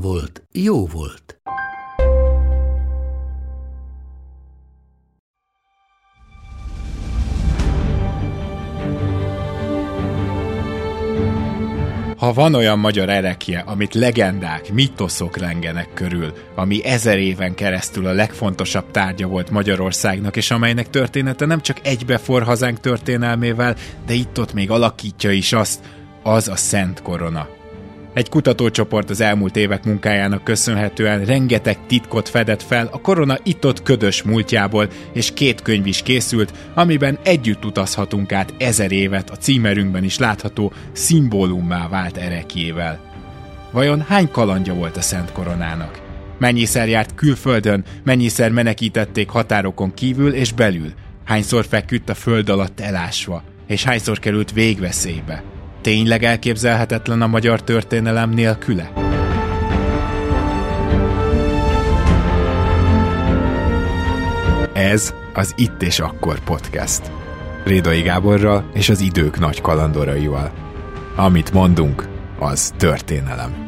volt, jó volt. Ha van olyan magyar erekje, amit legendák, mitoszok rengenek körül, ami ezer éven keresztül a legfontosabb tárgya volt Magyarországnak, és amelynek története nem csak egybefor hazánk történelmével, de itt-ott még alakítja is azt, az a Szent Korona. Egy kutatócsoport az elmúlt évek munkájának köszönhetően rengeteg titkot fedett fel a korona itt-ott ködös múltjából, és két könyv is készült, amiben együtt utazhatunk át ezer évet a címerünkben is látható szimbólummá vált erekjével. Vajon hány kalandja volt a Szent Koronának? Mennyiszer járt külföldön, mennyiszer menekítették határokon kívül és belül? Hányszor feküdt a föld alatt elásva? És hányszor került végveszélybe? Tényleg elképzelhetetlen a magyar történelem nélküle? Ez az Itt és Akkor podcast. Rédai Gáborral és az idők nagy kalandoraival. Amit mondunk, az történelem.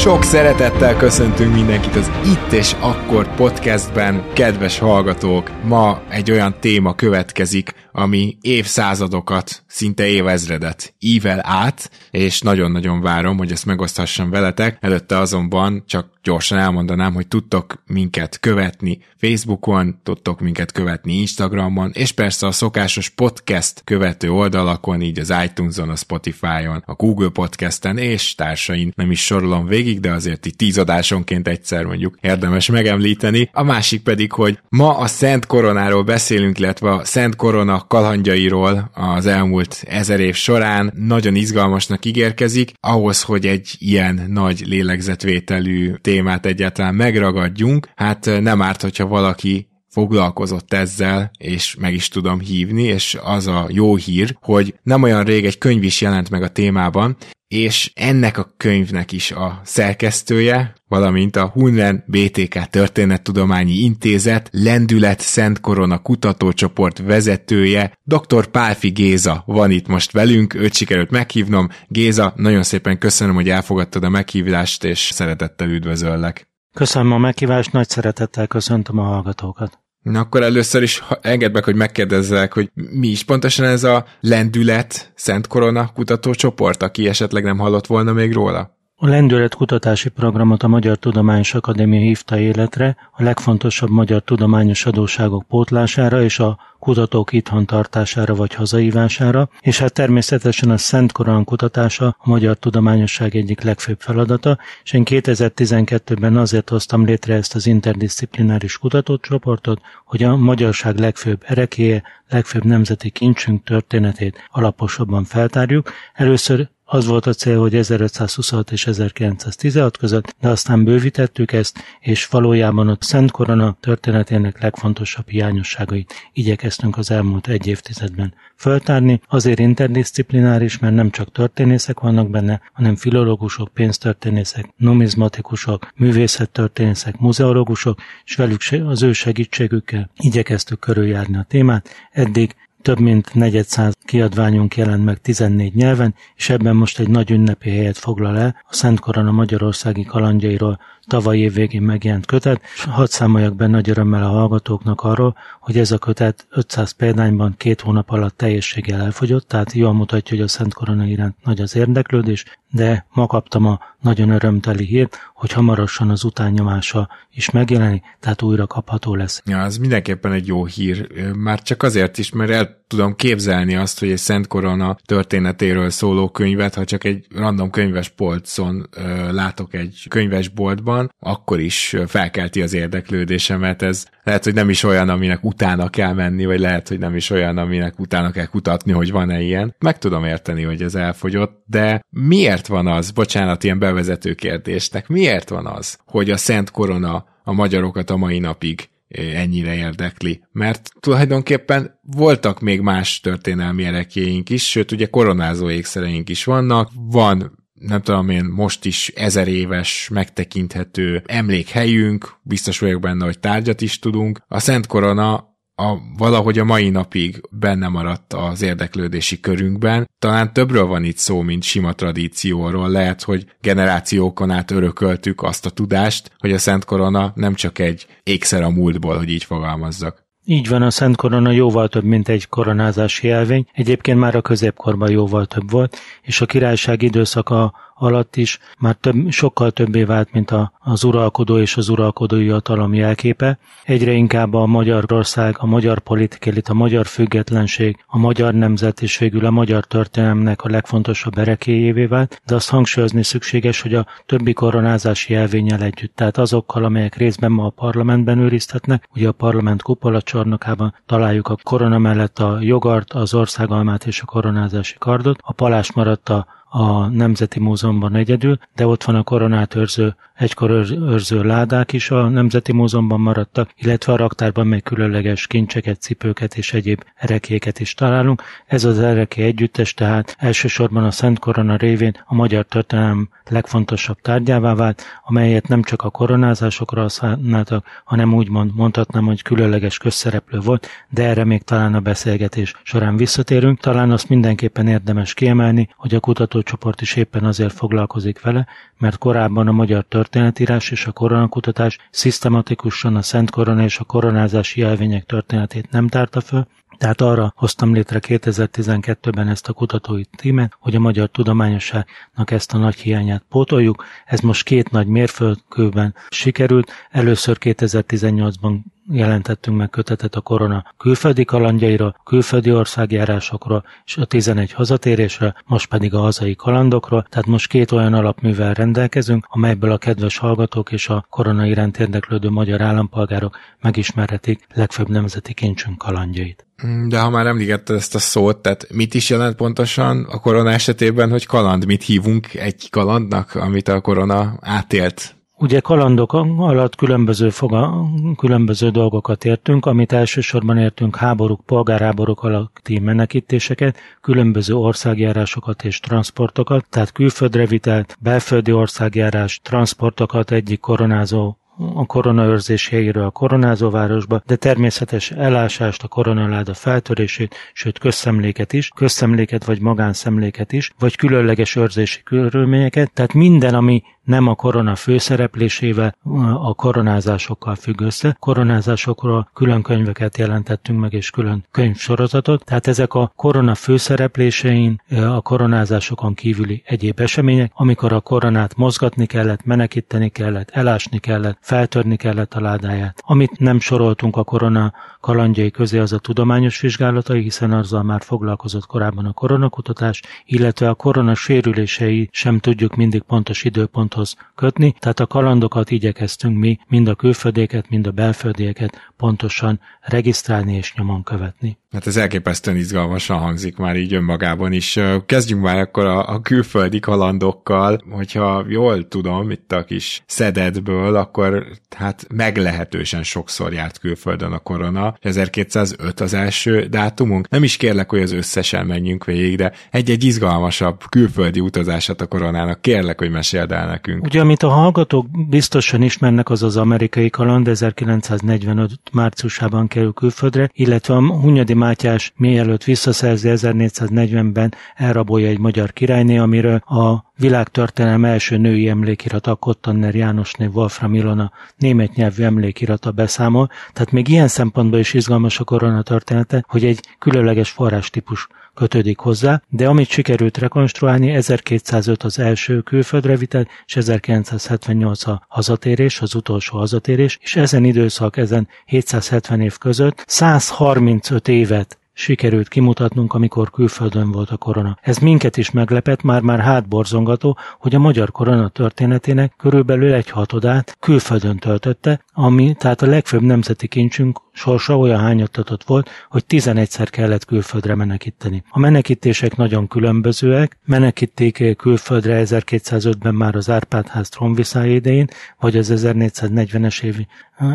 Sok szeretettel köszöntünk mindenkit az Itt és Akkor podcastben, kedves hallgatók! Ma egy olyan téma következik, ami évszázadokat, szinte évezredet ível át, és nagyon-nagyon várom, hogy ezt megoszthassam veletek. Előtte azonban csak gyorsan elmondanám, hogy tudtok minket követni Facebookon, tudtok minket követni Instagramon, és persze a szokásos podcast követő oldalakon, így az iTunes-on, a Spotify-on, a Google Podcasten és társain nem is sorolom végig, de azért itt tíz adásonként egyszer mondjuk érdemes megemlíteni. A másik pedig, hogy ma a Szent Koronáról beszélünk, illetve a Szent Korona kalandjairól az elmúlt ezer év során nagyon izgalmasnak ígérkezik, ahhoz, hogy egy ilyen nagy lélegzetvételű témát egyáltalán megragadjunk, hát nem árt, hogyha valaki foglalkozott ezzel, és meg is tudom hívni, és az a jó hír, hogy nem olyan rég egy könyv is jelent meg a témában, és ennek a könyvnek is a szerkesztője, valamint a Hunren BTK Történettudományi Intézet Lendület Szent Korona kutatócsoport vezetője, dr. Pálfi Géza van itt most velünk, őt sikerült meghívnom. Géza, nagyon szépen köszönöm, hogy elfogadtad a meghívást, és szeretettel üdvözöllek. Köszönöm a meghívást, nagy szeretettel köszöntöm a hallgatókat. Na akkor először is engedd meg, hogy megkérdezzek, hogy mi is pontosan ez a Lendület Szent Korona kutatócsoport, aki esetleg nem hallott volna még róla? A lendület kutatási programot a Magyar Tudományos Akadémia hívta életre a legfontosabb magyar tudományos adóságok pótlására és a kutatók itthon tartására vagy hazaívására, és hát természetesen a Szent Korán kutatása a magyar tudományosság egyik legfőbb feladata, és én 2012-ben azért hoztam létre ezt az interdisziplináris kutatócsoportot, hogy a magyarság legfőbb erekéje, legfőbb nemzeti kincsünk történetét alaposabban feltárjuk. Először az volt a cél, hogy 1526 és 1916 között, de aztán bővítettük ezt, és valójában a Szent Korona történetének legfontosabb hiányosságait igyekeztünk az elmúlt egy évtizedben föltárni. Azért interdisziplináris, mert nem csak történészek vannak benne, hanem filológusok, pénztörténészek, numizmatikusok, művészettörténészek, muzeológusok, és velük az ő segítségükkel igyekeztük körüljárni a témát. Eddig több mint negyedszáz kiadványunk jelent meg 14 nyelven, és ebben most egy nagy ünnepi helyet foglal el a Szent Korona Magyarországi kalandjairól tavaly év végén megjelent kötet, hadd számoljak be nagy örömmel a hallgatóknak arról, hogy ez a kötet 500 példányban két hónap alatt teljességgel elfogyott, tehát jól mutatja, hogy a Szent Korona iránt nagy az érdeklődés, de ma kaptam a nagyon örömteli hírt, hogy hamarosan az utánnyomása is megjelenik, tehát újra kapható lesz. Ja, ez mindenképpen egy jó hír, már csak azért is, mert el tudom képzelni azt, hogy egy Szent Korona történetéről szóló könyvet, ha csak egy random könyves polcon ö, látok egy könyvesboltban, akkor is felkelti az érdeklődésemet. Ez lehet, hogy nem is olyan, aminek utána kell menni, vagy lehet, hogy nem is olyan, aminek utána kell kutatni, hogy van-e ilyen. Meg tudom érteni, hogy ez elfogyott, de miért van az, bocsánat, ilyen bevezető kérdésnek, miért van az, hogy a Szent Korona a magyarokat a mai napig ennyire érdekli. Mert tulajdonképpen voltak még más történelmi erekjéink is, sőt ugye koronázó ékszereink is vannak, van nem tudom én, most is ezer éves, megtekinthető emlékhelyünk, biztos vagyok benne, hogy tárgyat is tudunk. A Szent Korona a, valahogy a mai napig benne maradt az érdeklődési körünkben. Talán többről van itt szó, mint sima tradícióról. Lehet, hogy generációkon át örököltük azt a tudást, hogy a Szent Korona nem csak egy ékszer a múltból, hogy így fogalmazzak. Így van, a Szent Korona jóval több, mint egy koronázási jelvény. Egyébként már a középkorban jóval több volt, és a királyság időszaka alatt is már több, sokkal többé vált, mint a, az uralkodó és az uralkodói hatalom jelképe. Egyre inkább a Magyarország, a magyar politika, a magyar függetlenség, a magyar nemzet és végül a magyar történelmnek a legfontosabb erekéjévé vált, de azt hangsúlyozni szükséges, hogy a többi koronázási jelvényel együtt, tehát azokkal, amelyek részben ma a parlamentben őriztetnek, ugye a parlament kupola csarnokában találjuk a korona mellett a jogart, az országalmát és a koronázási kardot, a palás maradt a a Nemzeti Múzeumban egyedül, de ott van a koronát őrző, egykor őrző ládák is a Nemzeti Múzeumban maradtak, illetve a raktárban még különleges kincseket, cipőket és egyéb erekéket is találunk. Ez az ereké együttes tehát elsősorban a Szent Korona révén a magyar történelem legfontosabb tárgyává vált, amelyet nem csak a koronázásokra használtak, hanem úgymond mondhatnám, hogy különleges közszereplő volt, de erre még talán a beszélgetés során visszatérünk. Talán azt mindenképpen érdemes kiemelni, hogy a kutató kutatócsoport is éppen azért foglalkozik vele, mert korábban a magyar történetírás és a koronakutatás szisztematikusan a Szent Korona és a koronázási jelvények történetét nem tárta föl, tehát arra hoztam létre 2012-ben ezt a kutatói tímet, hogy a magyar tudományosságnak ezt a nagy hiányát pótoljuk. Ez most két nagy mérföldkőben sikerült. Először 2018-ban jelentettünk meg kötetet a korona külföldi kalandjaira, külföldi országjárásokra és a 11 hazatérésre, most pedig a hazai kalandokra, tehát most két olyan alapművel rendelkezünk, amelyből a kedves hallgatók és a korona iránt érdeklődő magyar állampolgárok megismerhetik legfőbb nemzeti kincsünk kalandjait. De ha már említetted ezt a szót, tehát mit is jelent pontosan a korona esetében, hogy kaland? Mit hívunk egy kalandnak, amit a korona átélt? Ugye kalandok alatt különböző, foga, különböző dolgokat értünk, amit elsősorban értünk háborúk, polgárháborúk alatti menekítéseket, különböző országjárásokat és transportokat, tehát külföldre vitelt, belföldi országjárás, transportokat egyik koronázó a koronaőrzés helyéről a koronázóvárosba, de természetes elásást, a koronaláda feltörését, sőt közszemléket is, közszemléket vagy magánszemléket is, vagy különleges őrzési körülményeket, tehát minden, ami nem a korona főszereplésével, a koronázásokkal függ össze. Koronázásokról külön könyveket jelentettünk meg, és külön könyvsorozatot, tehát ezek a korona főszereplésein, a koronázásokon kívüli egyéb események, amikor a koronát mozgatni kellett, menekíteni kellett, elásni kellett, feltörni kellett a ládáját. Amit nem soroltunk a korona kalandjai közé, az a tudományos vizsgálatai, hiszen azzal már foglalkozott korábban a koronakutatás, illetve a korona sérülései sem tudjuk mindig pontos időponthoz kötni, tehát a kalandokat igyekeztünk mi mind a külföldéket, mind a belföldieket pontosan regisztrálni és nyomon követni. Hát ez elképesztően izgalmasan hangzik már így önmagában is. Kezdjünk már akkor a, a külföldi kalandokkal, hogyha jól tudom, itt a kis szedetből, akkor hát meglehetősen sokszor járt külföldön a korona. 1205 az első dátumunk. Nem is kérlek, hogy az összesen menjünk végig, de egy-egy izgalmasabb külföldi utazását a koronának kérlek, hogy meséld el nekünk. Ugye, amit a hallgatók biztosan ismernek, az az amerikai kaland 1945 márciusában kerül külföldre, illetve a Hunyadi Mátyás mielőtt visszaszerzi 1440-ben elrabolja egy magyar királyné, amiről a világtörténelem első női emlékirata Kottanner Jánosné Wolfram Ilona német nyelvű emlékirata beszámol, tehát még ilyen szempontból is izgalmas a korona története, hogy egy különleges forrástípus kötődik hozzá, de amit sikerült rekonstruálni, 1205 az első külföldre vitel, és 1978 a hazatérés, az utolsó hazatérés, és ezen időszak, ezen 770 év között 135 évet sikerült kimutatnunk, amikor külföldön volt a korona. Ez minket is meglepett, már-már hátborzongató, hogy a magyar korona történetének körülbelül egy hatodát külföldön töltötte, ami tehát a legfőbb nemzeti kincsünk sorsa olyan hányattatott volt, hogy 11-szer kellett külföldre menekíteni. A menekítések nagyon különbözőek, menekíték külföldre 1205-ben már az Árpádház tronviszály idején, vagy az 1440-es évi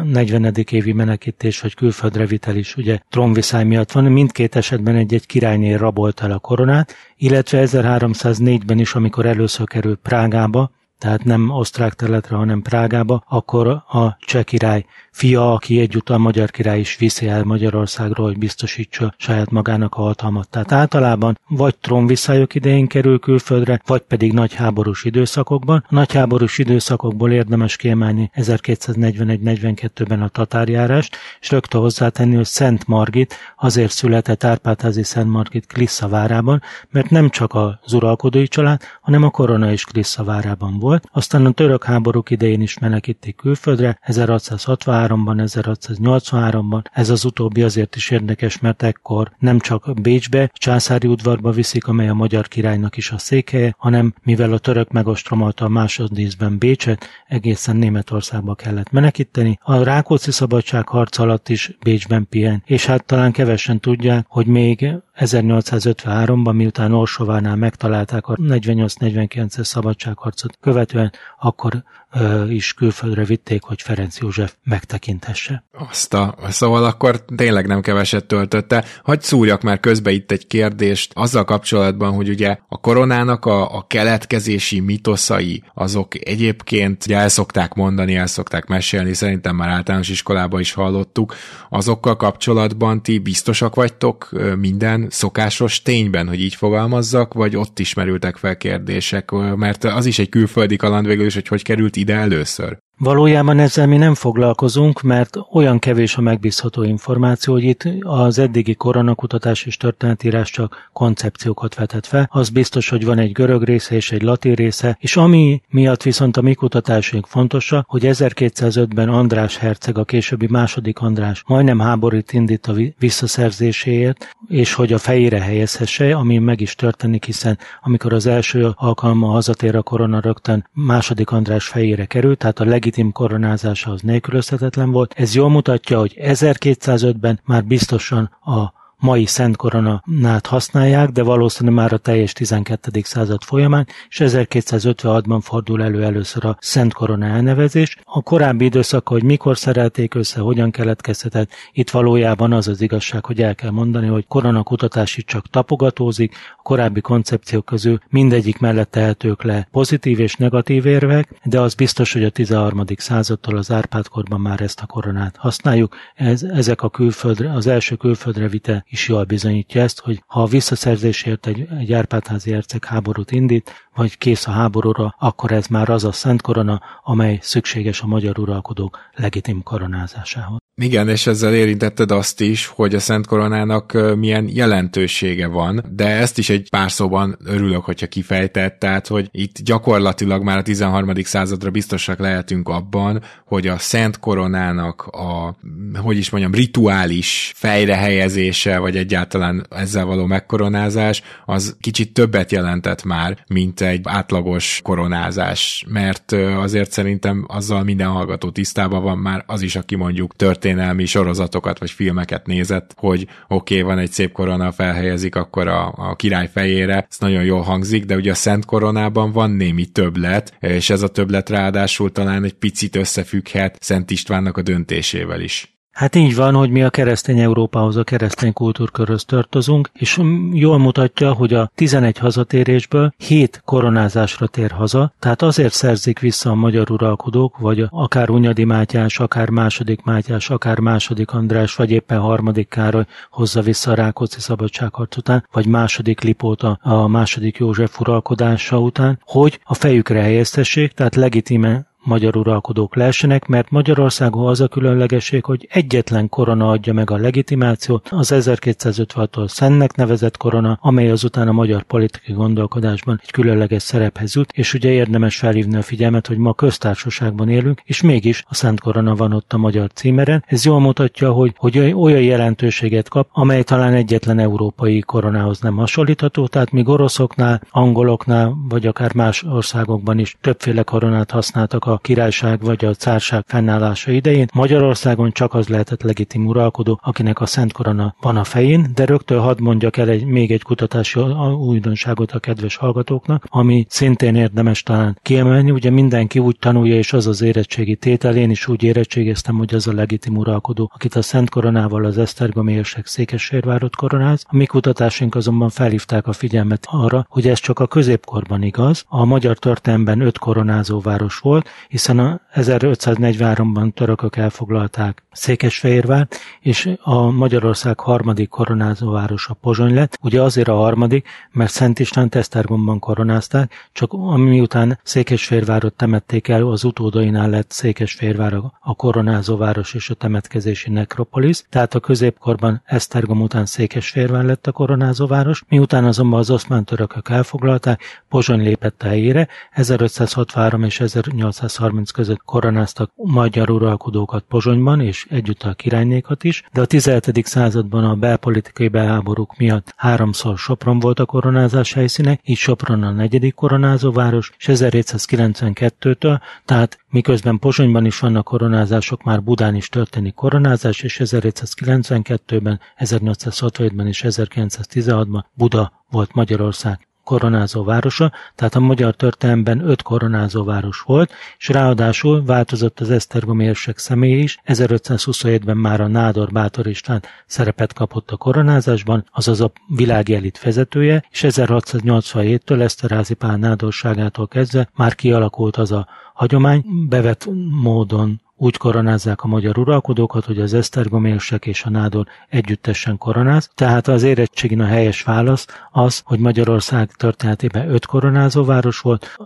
40. évi menekítés vagy külföldre vitel is ugye tronviszály miatt van, mindkét esetben egy-egy királynél rabolt el a koronát, illetve 1304-ben is, amikor először került Prágába, tehát nem osztrák területre, hanem Prágába, akkor a cseh király fia, aki egyúttal magyar király is viszi el Magyarországról, hogy biztosítsa saját magának a hatalmat. Tehát általában vagy trónviszályok idején kerül külföldre, vagy pedig nagy háborús időszakokban. A nagy háborús időszakokból érdemes kiemelni 1241-42-ben a tatárjárást, és rögtön hozzátenni, hogy Szent Margit azért született Árpádházi Szent Margit Klissza várában, mert nem csak az uralkodói család, hanem a korona is Klissza várában volt. Aztán a török háborúk idején is menekítik külföldre, 1663 ban 1683-ban. Ez az utóbbi azért is érdekes, mert ekkor nem csak Bécsbe, császári udvarba viszik, amely a magyar királynak is a székhelye, hanem mivel a török megostromolta a másodnézben Bécset, egészen Németországba kellett menekíteni. A Rákóczi szabadságharc alatt is Bécsben pihen, és hát talán kevesen tudják, hogy még 1853-ban, miután Orsovánál megtalálták a 48-49-es szabadságharcot követően, akkor ö, is külföldre vitték, hogy Ferenc József megtekintesse. Azt a, szóval akkor tényleg nem keveset töltötte. Hagy szúrjak már közbe itt egy kérdést azzal kapcsolatban, hogy ugye a koronának a, a keletkezési mitoszai, azok egyébként ugye el szokták mondani, el szokták mesélni, szerintem már általános iskolában is hallottuk, azokkal kapcsolatban ti biztosak vagytok minden szokásos tényben, hogy így fogalmazzak, vagy ott is merültek fel kérdések, mert az is egy külföldi kaland végül is, hogy hogy került ide először. Valójában ezzel mi nem foglalkozunk, mert olyan kevés a megbízható információ, hogy itt az eddigi koronakutatás és történetírás csak koncepciókat vetett fel. Az biztos, hogy van egy görög része és egy latin része, és ami miatt viszont a mi kutatásunk fontosa, hogy 1205-ben András herceg, a későbbi második András majdnem háborút indít a visszaszerzéséért, és hogy a fejére helyezhesse, ami meg is történik, hiszen amikor az első alkalma hazatér a korona rögtön második András fejére került, tehát a leg legitim koronázása az nélkülözhetetlen volt. Ez jól mutatja, hogy 1205-ben már biztosan a mai Szent Koronát használják, de valószínűleg már a teljes 12. század folyamán, és 1256-ban fordul elő először a Szent Korona elnevezés. A korábbi időszak, hogy mikor szerelték össze, hogyan keletkezhetett, itt valójában az az igazság, hogy el kell mondani, hogy korona kutatás itt csak tapogatózik, a korábbi koncepciók közül mindegyik mellett tehetők le pozitív és negatív érvek, de az biztos, hogy a 13. századtól az Árpádkorban már ezt a koronát használjuk. Ez, ezek a külföldre, az első külföldre vite is jól bizonyítja ezt, hogy ha a visszaszerzésért egy, egy Árpádházi herceg háborút indít, vagy kész a háborúra, akkor ez már az a szent korona, amely szükséges a magyar uralkodók legitim koronázásához. Igen, és ezzel érintetted azt is, hogy a Szent Koronának milyen jelentősége van, de ezt is egy pár szóban örülök, hogyha kifejtett, tehát, hogy itt gyakorlatilag már a 13. századra biztosak lehetünk abban, hogy a Szent Koronának a, hogy is mondjam, rituális fejrehelyezése, vagy egyáltalán ezzel való megkoronázás, az kicsit többet jelentett már, mint egy átlagos koronázás, mert azért szerintem azzal minden hallgató tisztában van már az is, aki mondjuk történelmi sorozatokat vagy filmeket nézett, hogy oké, okay, van egy szép korona, felhelyezik akkor a, a király fejére, ez nagyon jól hangzik, de ugye a Szent Koronában van némi többlet, és ez a többlet ráadásul talán egy picit összefügghet Szent Istvánnak a döntésével is. Hát így van, hogy mi a keresztény Európához, a keresztény kultúrkörhöz tartozunk, és jól mutatja, hogy a 11 hazatérésből 7 koronázásra tér haza, tehát azért szerzik vissza a magyar uralkodók, vagy akár Unyadi Mátyás, akár második Mátyás, akár második András, vagy éppen harmadik Károly hozza vissza a Rákóczi szabadságharc után, vagy második Lipóta a második József uralkodása után, hogy a fejükre helyeztessék, tehát legitime magyar uralkodók lehessenek, mert Magyarországon az a különlegesség, hogy egyetlen korona adja meg a legitimációt, az 1256-tól Szennek nevezett korona, amely azután a magyar politikai gondolkodásban egy különleges szerephez jut, és ugye érdemes felhívni a figyelmet, hogy ma köztársaságban élünk, és mégis a Szent Korona van ott a magyar címeren. Ez jól mutatja, hogy, hogy olyan jelentőséget kap, amely talán egyetlen európai koronához nem hasonlítható, tehát míg oroszoknál, angoloknál, vagy akár más országokban is többféle koronát használtak a királyság vagy a cárság fennállása idején, Magyarországon csak az lehetett legitim uralkodó, akinek a Szent Korona van a fején, de rögtön hadd mondjak el egy, még egy kutatási újdonságot a kedves hallgatóknak, ami szintén érdemes talán kiemelni. Ugye mindenki úgy tanulja, és az az érettségi tétel, én is úgy érettségeztem, hogy az a legitim uralkodó, akit a Szent Koronával az Esztergomi érsek Székesfehérvárot koronáz. A mi kutatásaink azonban felhívták a figyelmet arra, hogy ez csak a középkorban igaz. A magyar történelemben öt koronázó város volt, hiszen a 1543-ban törökök elfoglalták Székesfehérvár, és a Magyarország harmadik koronázó városa Pozsony lett. Ugye azért a harmadik, mert Szent István Esztergomban koronázták, csak miután Székesfehérvárot temették el, az utódainál lett Székesfehérvár a koronázó város és a temetkezési nekropolis, tehát a középkorban Esztergom után Székesfehérvár lett a koronázó város, miután azonban az oszmán törökök elfoglalták, Pozsony lépett a helyére, 1563 és 1830 között koronáztak magyar uralkodókat Pozsonyban, és együtt a királynékat is, de a 17. században a belpolitikai belháborúk miatt háromszor Sopron volt a koronázás helyszíne, így Sopron a negyedik koronázóváros, és 1792-től, tehát miközben Pozsonyban is vannak koronázások, már Budán is történik koronázás, és 1792-ben, 1867-ben és 1916-ban Buda volt Magyarország koronázó városa, tehát a magyar történelemben öt koronázó város volt, és ráadásul változott az Esztergom érsek személy is, 1527-ben már a Nádor Bátor István szerepet kapott a koronázásban, azaz a világi elit vezetője, és 1687-től Eszterházi Pál nádorságától kezdve már kialakult az a hagyomány, bevett módon úgy koronázzák a magyar uralkodókat, hogy az Esztergom és a nádor együttesen koronáz. Tehát az érettségin a helyes válasz az, hogy Magyarország történetében öt koronázóváros volt,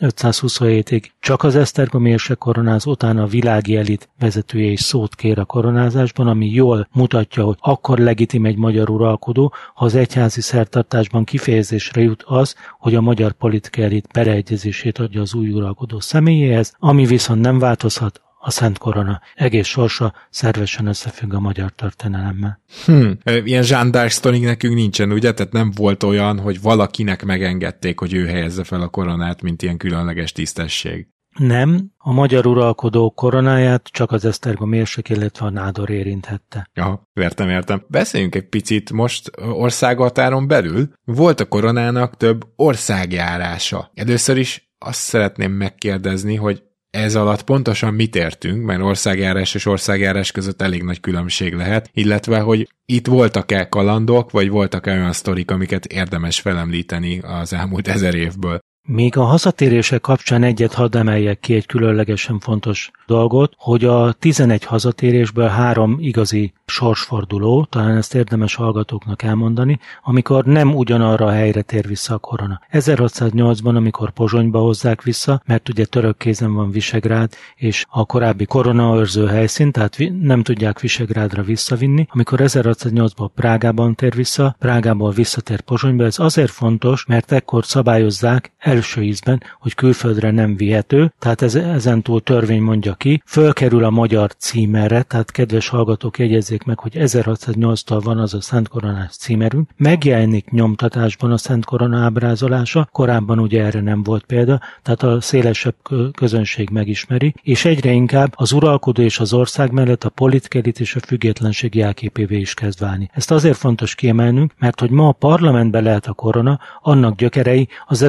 1527-ig csak az Esztergom érsek koronáz, utána a világi elit vezetője is szót kér a koronázásban, ami jól mutatja, hogy akkor legitim egy magyar uralkodó, ha az egyházi szertartásban kifejezésre jut az, hogy a magyar politikai elit beleegyezését adja az új uralkodó személyéhez, ami viszont nem változhat, a Szent Korona egész sorsa szervesen összefügg a magyar történelemmel. Hm, ilyen zsándár sztoring nekünk nincsen, ugye? Tehát nem volt olyan, hogy valakinek megengedték, hogy ő helyezze fel a koronát, mint ilyen különleges tisztesség. Nem, a magyar uralkodó koronáját csak az Esztergom érsek, illetve a nádor érinthette. Ja, értem, értem. Beszéljünk egy picit most országhatáron belül. Volt a koronának több országjárása. Először is azt szeretném megkérdezni, hogy ez alatt pontosan mit értünk, mert országjárás és országjárás között elég nagy különbség lehet, illetve hogy itt voltak-e kalandok, vagy voltak-e olyan sztorik, amiket érdemes felemlíteni az elmúlt ezer évből. Még a hazatérések kapcsán egyet hadd emeljek ki egy különlegesen fontos dolgot, hogy a 11 hazatérésből három igazi sorsforduló, talán ezt érdemes hallgatóknak elmondani, amikor nem ugyanarra a helyre tér vissza a korona. 1608-ban, amikor Pozsonyba hozzák vissza, mert ugye török kézen van Visegrád, és a korábbi koronaőrző helyszín, tehát nem tudják Visegrádra visszavinni. Amikor 1608-ban Prágában tér vissza, Prágából visszatér Pozsonyba, ez azért fontos, mert ekkor szabályozzák első ízben, hogy külföldre nem vihető, tehát ez, ezentúl törvény mondja ki, fölkerül a magyar címerre, tehát kedves hallgatók jegyezzék meg, hogy 1608-tal van az a Szent Koronás címerünk, megjelenik nyomtatásban a Szent Korona ábrázolása, korábban ugye erre nem volt példa, tehát a szélesebb közönség megismeri, és egyre inkább az uralkodó és az ország mellett a politikelit és a függetlenség jelképévé is kezd válni. Ezt azért fontos kiemelnünk, mert hogy ma a parlamentben lehet a korona, annak gyökerei az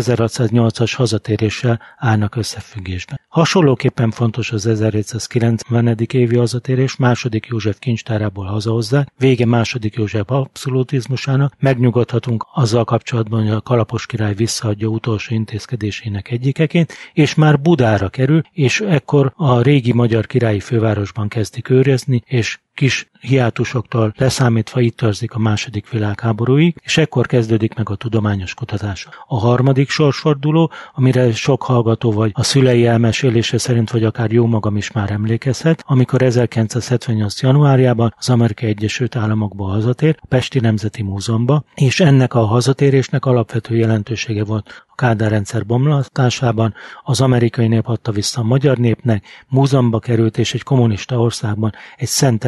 1608-as hazatéréssel állnak összefüggésben. Hasonlóképpen fontos az 1790. évi hazatérés, második József kincstárából hazahozzák, vége második József abszolutizmusának, megnyugodhatunk azzal kapcsolatban, hogy a Kalapos király visszaadja utolsó intézkedésének egyikeként, és már Budára kerül, és ekkor a régi magyar királyi fővárosban kezdik őrizni, és kis hiátusoktól leszámítva itt törzik a második világháborúig, és ekkor kezdődik meg a tudományos kutatás. A harmadik sorsforduló, amire sok hallgató vagy a szülei elmesélése szerint, vagy akár jó magam is már emlékezhet, amikor 1978. januárjában az Amerikai Egyesült Államokba hazatér, a Pesti Nemzeti Múzeumba, és ennek a hazatérésnek alapvető jelentősége volt Kádár rendszer bomlatásában, az amerikai nép adta vissza a magyar népnek, múzeumba került és egy kommunista országban egy szent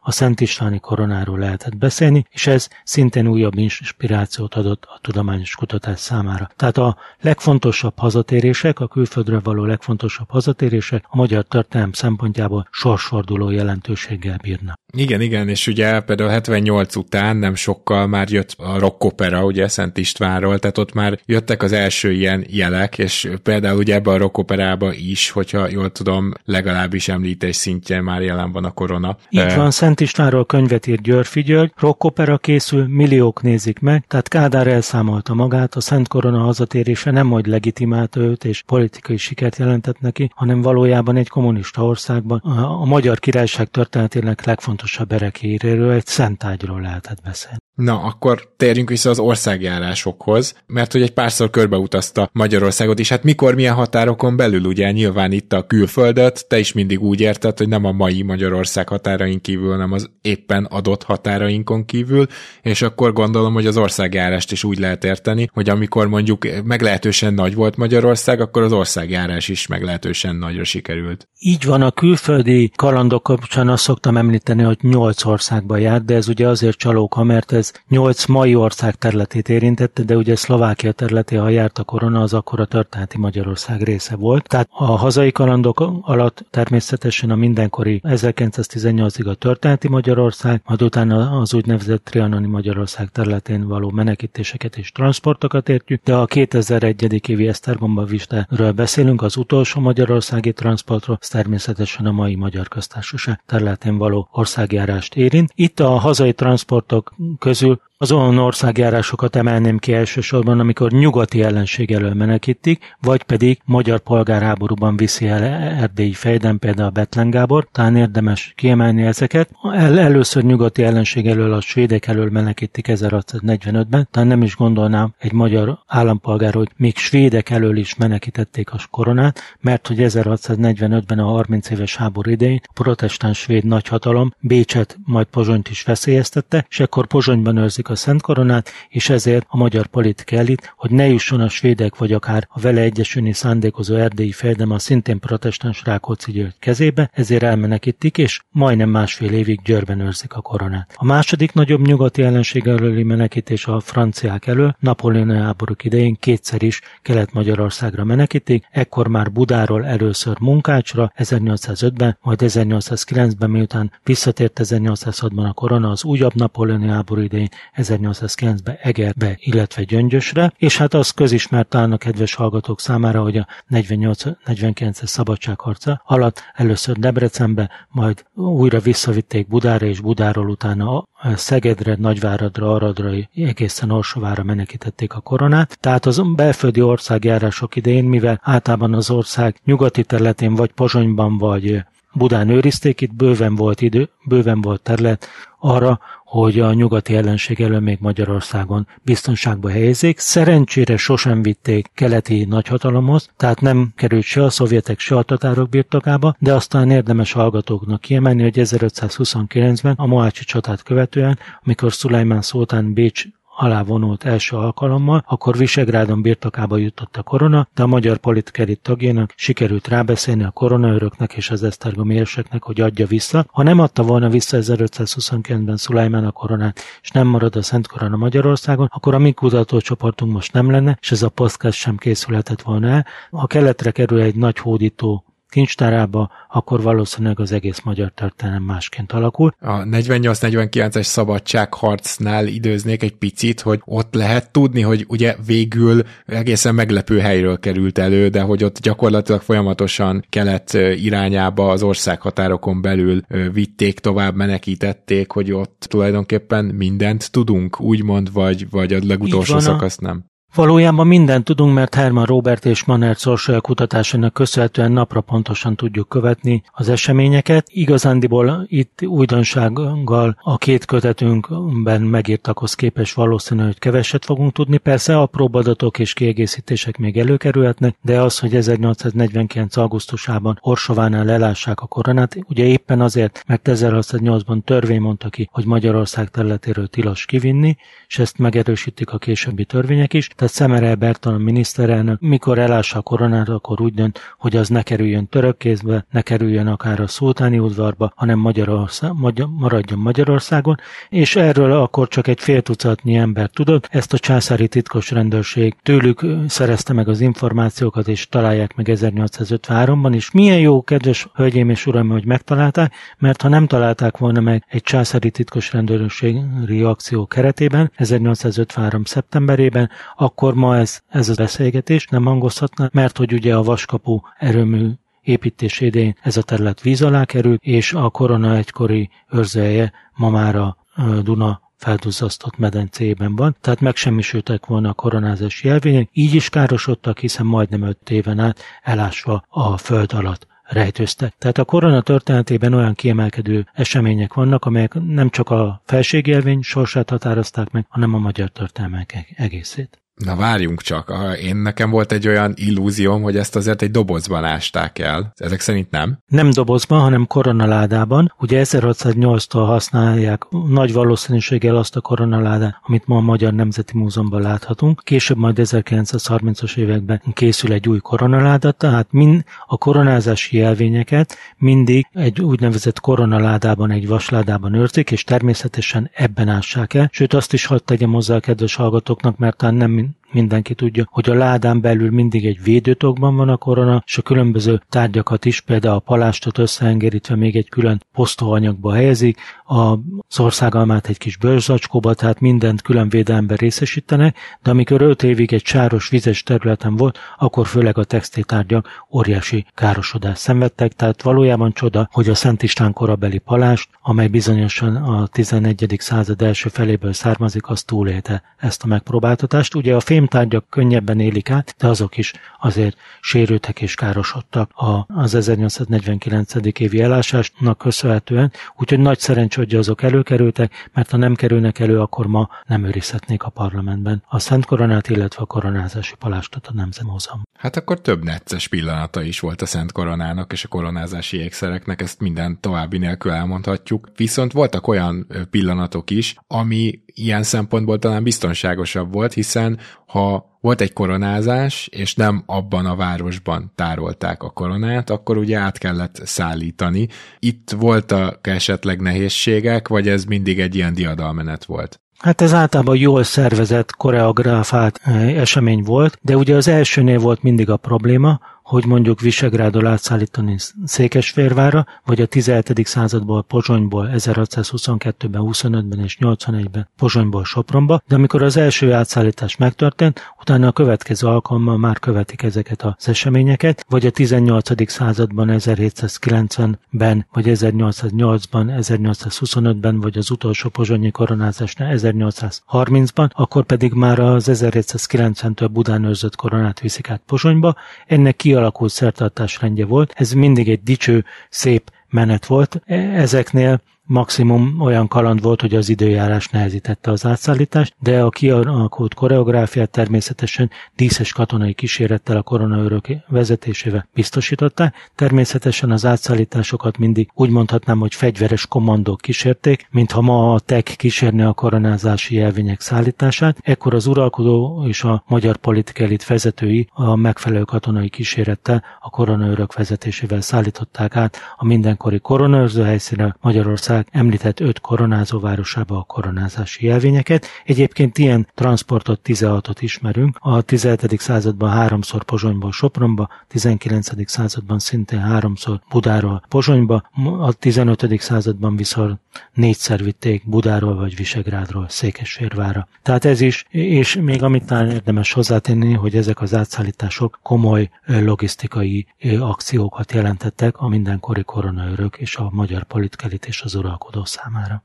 a Szent Istváni koronáról lehetett beszélni, és ez szintén újabb inspirációt adott a tudományos kutatás számára. Tehát a legfontosabb hazatérések, a külföldre való legfontosabb hazatérések a magyar történelem szempontjából sorsforduló jelentőséggel bírnak. Igen, igen, és ugye például 78 után nem sokkal már jött a rockopera, ugye Szent Istvánról, tehát ott már jöttek az első ilyen jelek, és például ugye ebbe a rockoperába is, hogyha jól tudom, legalábbis említés szintjén már jelen van a korona. Így van, Szent Istvánról könyvet írt Györfi György, rockopera készül, milliók nézik meg, tehát Kádár elszámolta magát, a Szent Korona hazatérése nem majd legitimált őt és politikai sikert jelentett neki, hanem valójában egy kommunista országban a, a magyar királyság történetének legfontosabb erekéréről, egy szentágyról lehetett beszélni. Na, akkor térjünk vissza az országjárásokhoz, mert hogy egy párszor körbeutazta Magyarországot, és hát mikor, milyen határokon belül, ugye nyilván itt a külföldet, te is mindig úgy érted, hogy nem a mai Magyarország határain kívül, hanem az éppen adott határainkon kívül, és akkor gondolom, hogy az országjárást is úgy lehet érteni, hogy amikor mondjuk meglehetősen nagy volt Magyarország, akkor az országjárás is meglehetősen nagyra sikerült. Így van, a külföldi kalandok kapcsán azt szoktam említeni, hogy nyolc országba járt, de ez ugye azért csalóka, mert ez nyolc mai ország területét érintette, de ugye Szlovákia területé, ha járt a korona, az akkor a történeti Magyarország része volt. Tehát a hazai kalandok alatt természetesen a mindenkori 1918-ig a történeti Magyarország, majd utána az úgynevezett trianoni Magyarország területén való menekítéseket és transportokat értjük, de a 2001. évi Esztergomba Vistáról beszélünk, az utolsó magyarországi transportról, ez természetesen a mai Magyar Köztársaság területén való országjárást érint. Itt a hazai transportok közül az olyan országjárásokat emelném ki elsősorban, amikor nyugati ellenség elől menekítik, vagy pedig magyar polgárháborúban viszi el erdélyi fejden, például Betlen Gábor, talán érdemes kiemelni ezeket. El, először nyugati ellenség elől a svédek elől menekítik 1645-ben, talán nem is gondolnám egy magyar állampolgár, hogy még svédek elől is menekítették a koronát, mert hogy 1645-ben a 30 éves háború idején a protestáns svéd nagyhatalom Bécset, majd Pozsonyt is veszélyeztette, és ekkor Pozsonyban őrzik a Szent Koronát, és ezért a magyar politika elit, hogy ne jusson a svédek vagy akár a vele egyesülni szándékozó erdélyi fejdem a szintén protestáns Rákóczi György kezébe, ezért elmenekítik, és majdnem másfél évig Győrben őrzik a koronát. A második nagyobb nyugati ellenség előli menekítés a franciák elől, Napóleon háborúk idején kétszer is Kelet-Magyarországra menekítik, ekkor már Budáról először Munkácsra, 1805-ben, majd 1809-ben, miután visszatért 1806-ban a korona az újabb Napóleoni háború idején 1809-ben Egerbe, illetve Gyöngyösre, és hát az közismert talán a kedves hallgatók számára, hogy a 48-49-es szabadságharca alatt először Debrecenbe, majd újra visszavitték Budára, és Budáról utána Szegedre, Nagyváradra, Aradra, egészen Orsovára menekítették a koronát. Tehát az belföldi országjárások idején, mivel általában az ország nyugati területén vagy Pozsonyban, vagy Budán őrizték, itt bőven volt idő, bőven volt terület arra, hogy a nyugati ellenség elől még Magyarországon biztonságba helyezik. Szerencsére sosem vitték keleti nagyhatalomhoz, tehát nem került se a szovjetek, se a tatárok birtokába, de aztán érdemes hallgatóknak kiemelni, hogy 1529-ben a Moácsi csatát követően, amikor Szulajmán Szultán Bécs alá vonult első alkalommal, akkor Visegrádon birtokába jutott a korona, de a magyar politikai tagjának sikerült rábeszélni a koronaöröknek és az esztergomi érseknek, hogy adja vissza. Ha nem adta volna vissza 1529-ben Szulajmán a koronát, és nem marad a Szent Korona Magyarországon, akkor a mi kutatócsoportunk most nem lenne, és ez a podcast sem készülhetett volna el. Ha keletre kerül egy nagy hódító kincstárába, akkor valószínűleg az egész magyar történelem másként alakul. A 48-49-es szabadságharcnál időznék egy picit, hogy ott lehet tudni, hogy ugye végül egészen meglepő helyről került elő, de hogy ott gyakorlatilag folyamatosan kelet irányába az országhatárokon belül vitték tovább, menekítették, hogy ott tulajdonképpen mindent tudunk, úgymond, vagy, vagy a legutolsó szakasz nem. Valójában mindent tudunk, mert Herman Robert és Manert Szorsolya kutatásának köszönhetően napra pontosan tudjuk követni az eseményeket. Igazándiból itt újdonsággal a két kötetünkben megírtakhoz képes valószínű, hogy keveset fogunk tudni. Persze apró adatok és kiegészítések még előkerülhetnek, de az, hogy 1849. augusztusában Orsovánál lelássák a koronát, ugye éppen azért, mert 1608-ban törvény mondta ki, hogy Magyarország területéről tilos kivinni, és ezt megerősítik a későbbi törvények is, tehát Szemere Bertalan miniszterelnök, mikor elássa a koronát, akkor úgy dönt, hogy az ne kerüljön török kézbe, ne kerüljön akár a szultáni udvarba, hanem Magyarország, magyar, maradjon Magyarországon, és erről akkor csak egy fél tucatnyi ember tudott. Ezt a császári titkos rendőrség tőlük szerezte meg az információkat, és találják meg 1853-ban, és milyen jó, kedves hölgyeim és uraim, hogy megtalálták, mert ha nem találták volna meg egy császári titkos rendőrségi akció keretében, 1853. szeptemberében, akkor ma ez, ez a beszélgetés nem hangozhatna, mert hogy ugye a vaskapu erőmű építés idején ez a terület víz alá került, és a korona egykori őrzője ma már a Duna felduzzasztott medencében van, tehát megsemmisültek volna a koronázás jelvények, így is károsodtak, hiszen majdnem öt éven át elásva a föld alatt rejtőztek. Tehát a korona történetében olyan kiemelkedő események vannak, amelyek nem csak a felségjelvény sorsát határozták meg, hanem a magyar történelmek egészét. Na várjunk csak, én nekem volt egy olyan illúzióm, hogy ezt azért egy dobozban ásták el. Ezek szerint nem? Nem dobozban, hanem koronaládában. Ugye 1608-tól használják nagy valószínűséggel azt a koronaládát, amit ma a Magyar Nemzeti Múzeumban láthatunk. Később majd 1930-as években készül egy új koronaláda, tehát mind a koronázási jelvényeket mindig egy úgynevezett koronaládában, egy vasládában őrzik, és természetesen ebben ássák el. Sőt, azt is hadd tegyem hozzá a kedves hallgatóknak, mert nem Amen. Mindenki tudja, hogy a ládán belül mindig egy védőtokban van a korona, és a különböző tárgyakat is, például a palástot összeengedítve még egy külön posztóanyagba helyezik, a országalmát egy kis bőrzacskóba, tehát mindent külön védelemben részesítenek, de amikor öt évig egy sáros, vizes területen volt, akkor főleg a textiltárgyak óriási károsodást szenvedtek, tehát valójában csoda, hogy a Szent István korabeli palást, amely bizonyosan a 11. század első feléből származik, az túlélte ezt a megpróbáltatást. Ugye a fémtárgyak könnyebben élik át, de azok is azért sérültek és károsodtak az 1849. évi elásásnak köszönhetően, úgyhogy nagy szerencsé, hogy azok előkerültek, mert ha nem kerülnek elő, akkor ma nem őrizhetnék a parlamentben a Szent Koronát, illetve a koronázási palástot a Nemzetmúzeum. Hát akkor több necces pillanata is volt a Szent Koronának és a koronázási ékszereknek, ezt minden további nélkül elmondhatjuk. Viszont voltak olyan pillanatok is, ami ilyen szempontból talán biztonságosabb volt, hiszen ha volt egy koronázás, és nem abban a városban tárolták a koronát, akkor ugye át kellett szállítani. Itt voltak esetleg nehézségek, vagy ez mindig egy ilyen diadalmenet volt? Hát ez általában jól szervezett, koreográfált esemény volt, de ugye az elsőnél volt mindig a probléma, hogy mondjuk Visegrádról átszállítani Székesférvára, vagy a 17. századból Pozsonyból 1622-ben, 25-ben és 81-ben Pozsonyból Sopronba, de amikor az első átszállítás megtörtént, utána a következő alkalommal már követik ezeket az eseményeket, vagy a 18. században 1790-ben, vagy 1808-ban, 1825-ben, vagy az utolsó pozsonyi koronázásnál 1830-ban, akkor pedig már az 1790-től Budán őrzött koronát viszik át Pozsonyba. Ennek ki kialakult szertartásrendje volt. Ez mindig egy dicső, szép menet volt. E, ezeknél maximum olyan kaland volt, hogy az időjárás nehezítette az átszállítást, de a kialakult koreográfiát természetesen díszes katonai kísérettel a koronaőrök vezetésével biztosították. Természetesen az átszállításokat mindig úgy mondhatnám, hogy fegyveres kommandók kísérték, mintha ma a TEK kísérne a koronázási jelvények szállítását. Ekkor az uralkodó és a magyar politika elit vezetői a megfelelő katonai kísérettel a koronaőrök vezetésével szállították át a mindenkori koronaőrző helyszínre Magyarország Magyarország említett öt koronázó városába a koronázási jelvényeket. Egyébként ilyen transportot 16-ot ismerünk. A 17. században háromszor Pozsonyból Sopronba, 19. században szintén háromszor Budáról Pozsonyba, a 15. században viszont négyszer vitték Budáról vagy Visegrádról Székesférvára. Tehát ez is, és még amit talán érdemes hozzátenni, hogy ezek az átszállítások komoly logisztikai akciókat jelentettek a mindenkori koronaörök és a magyar politikelit és az uralkodó számára.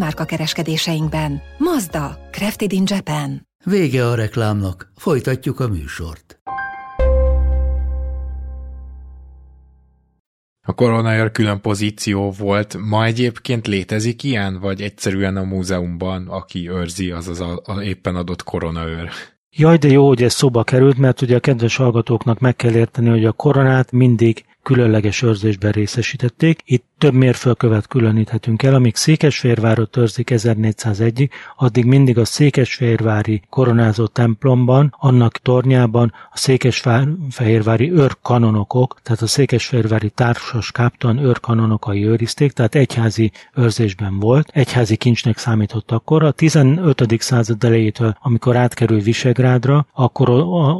márka kereskedéseinkben. Mazda, Crafted in Japan. Vége a reklámnak, folytatjuk a műsort. A koronaőr külön pozíció volt. Ma egyébként létezik ilyen, vagy egyszerűen a múzeumban, aki őrzi, az az a, a éppen adott koronaőr? Jaj, de jó, hogy ez szóba került, mert ugye a kedves hallgatóknak meg kell érteni, hogy a koronát mindig különleges őrzésben részesítették. Itt több mérföldkövet különíthetünk el, amíg Székesfehérvárot őrzik 1401-ig, addig mindig a Székesfehérvári koronázó templomban, annak tornyában a Székesfehérvári őrkanonokok, tehát a Székesfehérvári társas káptan őrkanonokai őrizték, tehát egyházi őrzésben volt, egyházi kincsnek számított akkor. A 15. század elejétől, amikor átkerül Visegrádra, akkor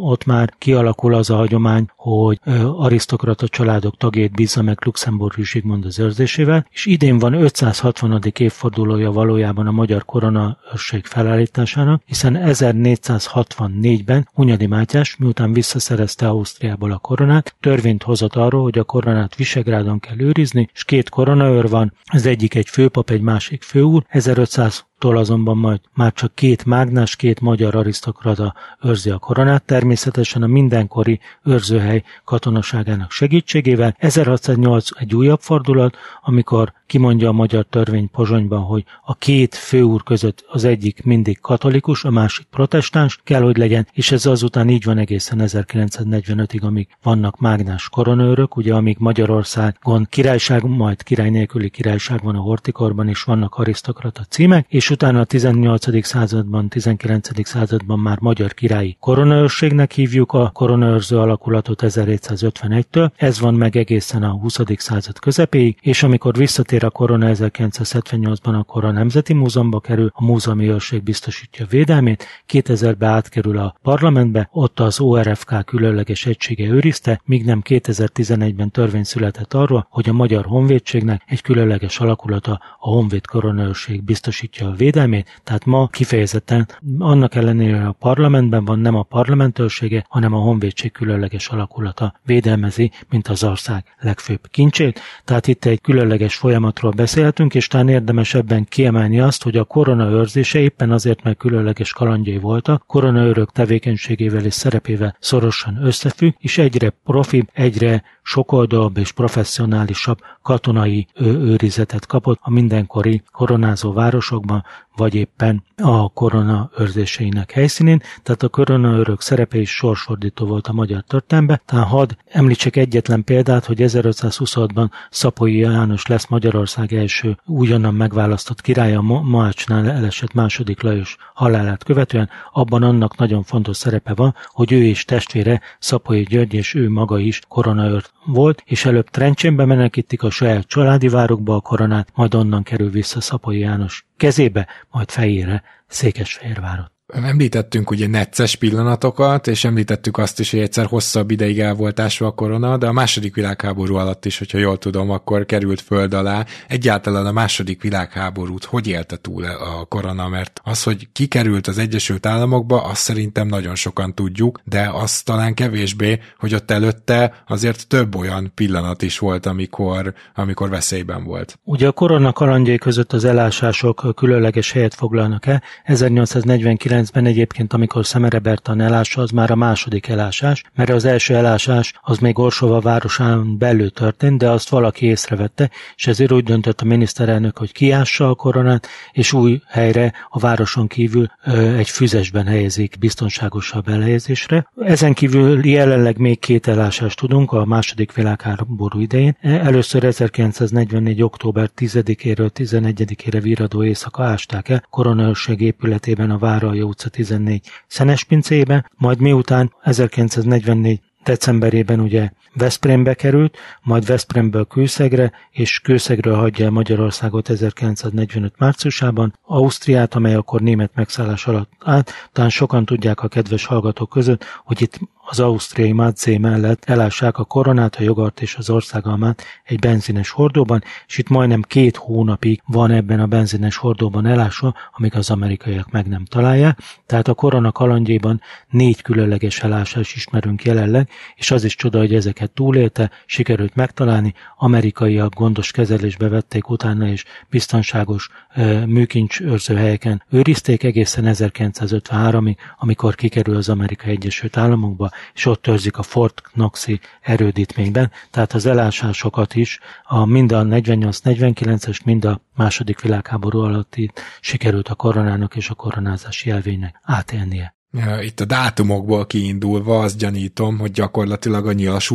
ott már kialakul az a hagyomány, hogy arisztokrata családok tagjait bízza meg Luxemburgi Zsigmond az őrzésével, és idén van 560. évfordulója valójában a magyar koronaőrség felállításának, hiszen 1464-ben Hunyadi Mátyás, miután visszaszerezte Ausztriából a koronát, törvényt hozott arról, hogy a koronát Visegrádon kell őrizni, és két koronaőr van, az egyik egy főpap, egy másik főúr, 1500 Tól azonban majd már csak két mágnás, két magyar arisztokrata őrzi a koronát, természetesen a mindenkori őrzőhely katonaságának segítségével. 1608 egy újabb fordulat, amikor kimondja a magyar törvény Pozsonyban, hogy a két főúr között az egyik mindig katolikus, a másik protestáns kell, hogy legyen, és ez azután így van egészen 1945-ig, amíg vannak mágnás koronőrök, ugye amíg Magyarországon királyság, majd király nélküli királyság van a hortikorban, és vannak arisztokrata címek, és utána a 18. században, 19. században már magyar királyi koronaőrségnek hívjuk a koronaőrző alakulatot 1751-től, ez van meg egészen a 20. század közepéig, és amikor visszatér a korona 1978-ban, akkor a Nemzeti Múzeumba kerül, a múzeumi őrség biztosítja védelmét, 2000-ben átkerül a parlamentbe, ott az ORFK különleges egysége őrizte, míg nem 2011-ben törvény született arról, hogy a Magyar Honvédségnek egy különleges alakulata a Honvéd koronaőrség biztosítja a védelmét, tehát ma kifejezetten annak ellenére, hogy a parlamentben van nem a parlamentőrsége, hanem a honvédség különleges alakulata védelmezi, mint az ország legfőbb kincsét. Tehát itt egy különleges folyamatról beszélhetünk, és talán érdemes ebben kiemelni azt, hogy a korona őrzése éppen azért, mert különleges kalandjai voltak, koronaőrök tevékenységével és szerepével szorosan összefügg, és egyre profibb, egyre sokoldalúbb és professzionálisabb katonai őrizetet kapott a mindenkori koronázó városokban, vagy éppen a korona őrzéseinek helyszínén, tehát a koronaőrök szerepe is sorsfordító volt a magyar történelemben. Tehát hadd említsek egyetlen példát, hogy 1526-ban Szapolyi János lesz Magyarország első újonnan megválasztott királya. Moácsnál elesett második Lajos halálát követően, abban annak nagyon fontos szerepe van, hogy ő és testvére Szapolyi György és ő maga is koronaőr volt, és előbb Trencsénbe menekítik a saját családi várokba a koronát, majd onnan kerül vissza Szapolyi János kezébe, majd fejére Székesfehérvárot. Említettünk ugye necces pillanatokat, és említettük azt is, hogy egyszer hosszabb ideig el volt ásva a korona, de a második világháború alatt is, hogyha jól tudom, akkor került föld alá. Egyáltalán a második világháborút hogy élte túl a korona, mert az, hogy kikerült az Egyesült Államokba, azt szerintem nagyon sokan tudjuk, de az talán kevésbé, hogy ott előtte azért több olyan pillanat is volt, amikor, amikor veszélyben volt. Ugye a korona kalandjai között az elásások különleges helyet foglalnak el. 1849 1999-ben egyébként, amikor Szemerebertan elása, az már a második elásás, mert az első elásás az még Orsova városán belül történt, de azt valaki észrevette, és ezért úgy döntött a miniszterelnök, hogy kiássa a koronát, és új helyre a városon kívül egy füzesben helyezik biztonságosabb elhelyezésre. Ezen kívül jelenleg még két elásást tudunk a második világháború idején. Először 1944. október 10-éről 11-ére viradó éjszaka ásták el koronaőrség épületében a Várai utca 14 Szenes pincébe, majd miután 1944 decemberében ugye Veszprémbe került, majd Veszprémből Kőszegre, és Kőszegről hagyja el Magyarországot 1945 márciusában, Ausztriát, amely akkor német megszállás alatt állt, talán sokan tudják a kedves hallgatók között, hogy itt az ausztriai Madzé mellett elássák a koronát, a jogart és az országalmát egy benzines hordóban, és itt majdnem két hónapig van ebben a benzines hordóban elásva, amíg az amerikaiak meg nem találják. Tehát a korona kalandjében négy különleges elásás ismerünk jelenleg, és az is csoda, hogy ezeket túlélte, sikerült megtalálni, amerikaiak gondos kezelésbe vették utána, és biztonságos e, műkincs helyeken őrizték egészen 1953-ig, amikor kikerül az Amerikai Egyesült Államokba, és ott őrzik a Fort Knoxi erődítményben, tehát az elásásokat is a mind a 48-49-es, mind a második világháború alatt itt sikerült a koronának és a koronázási jelvénynek átélnie. Itt a dátumokból kiindulva azt gyanítom, hogy gyakorlatilag a nyilas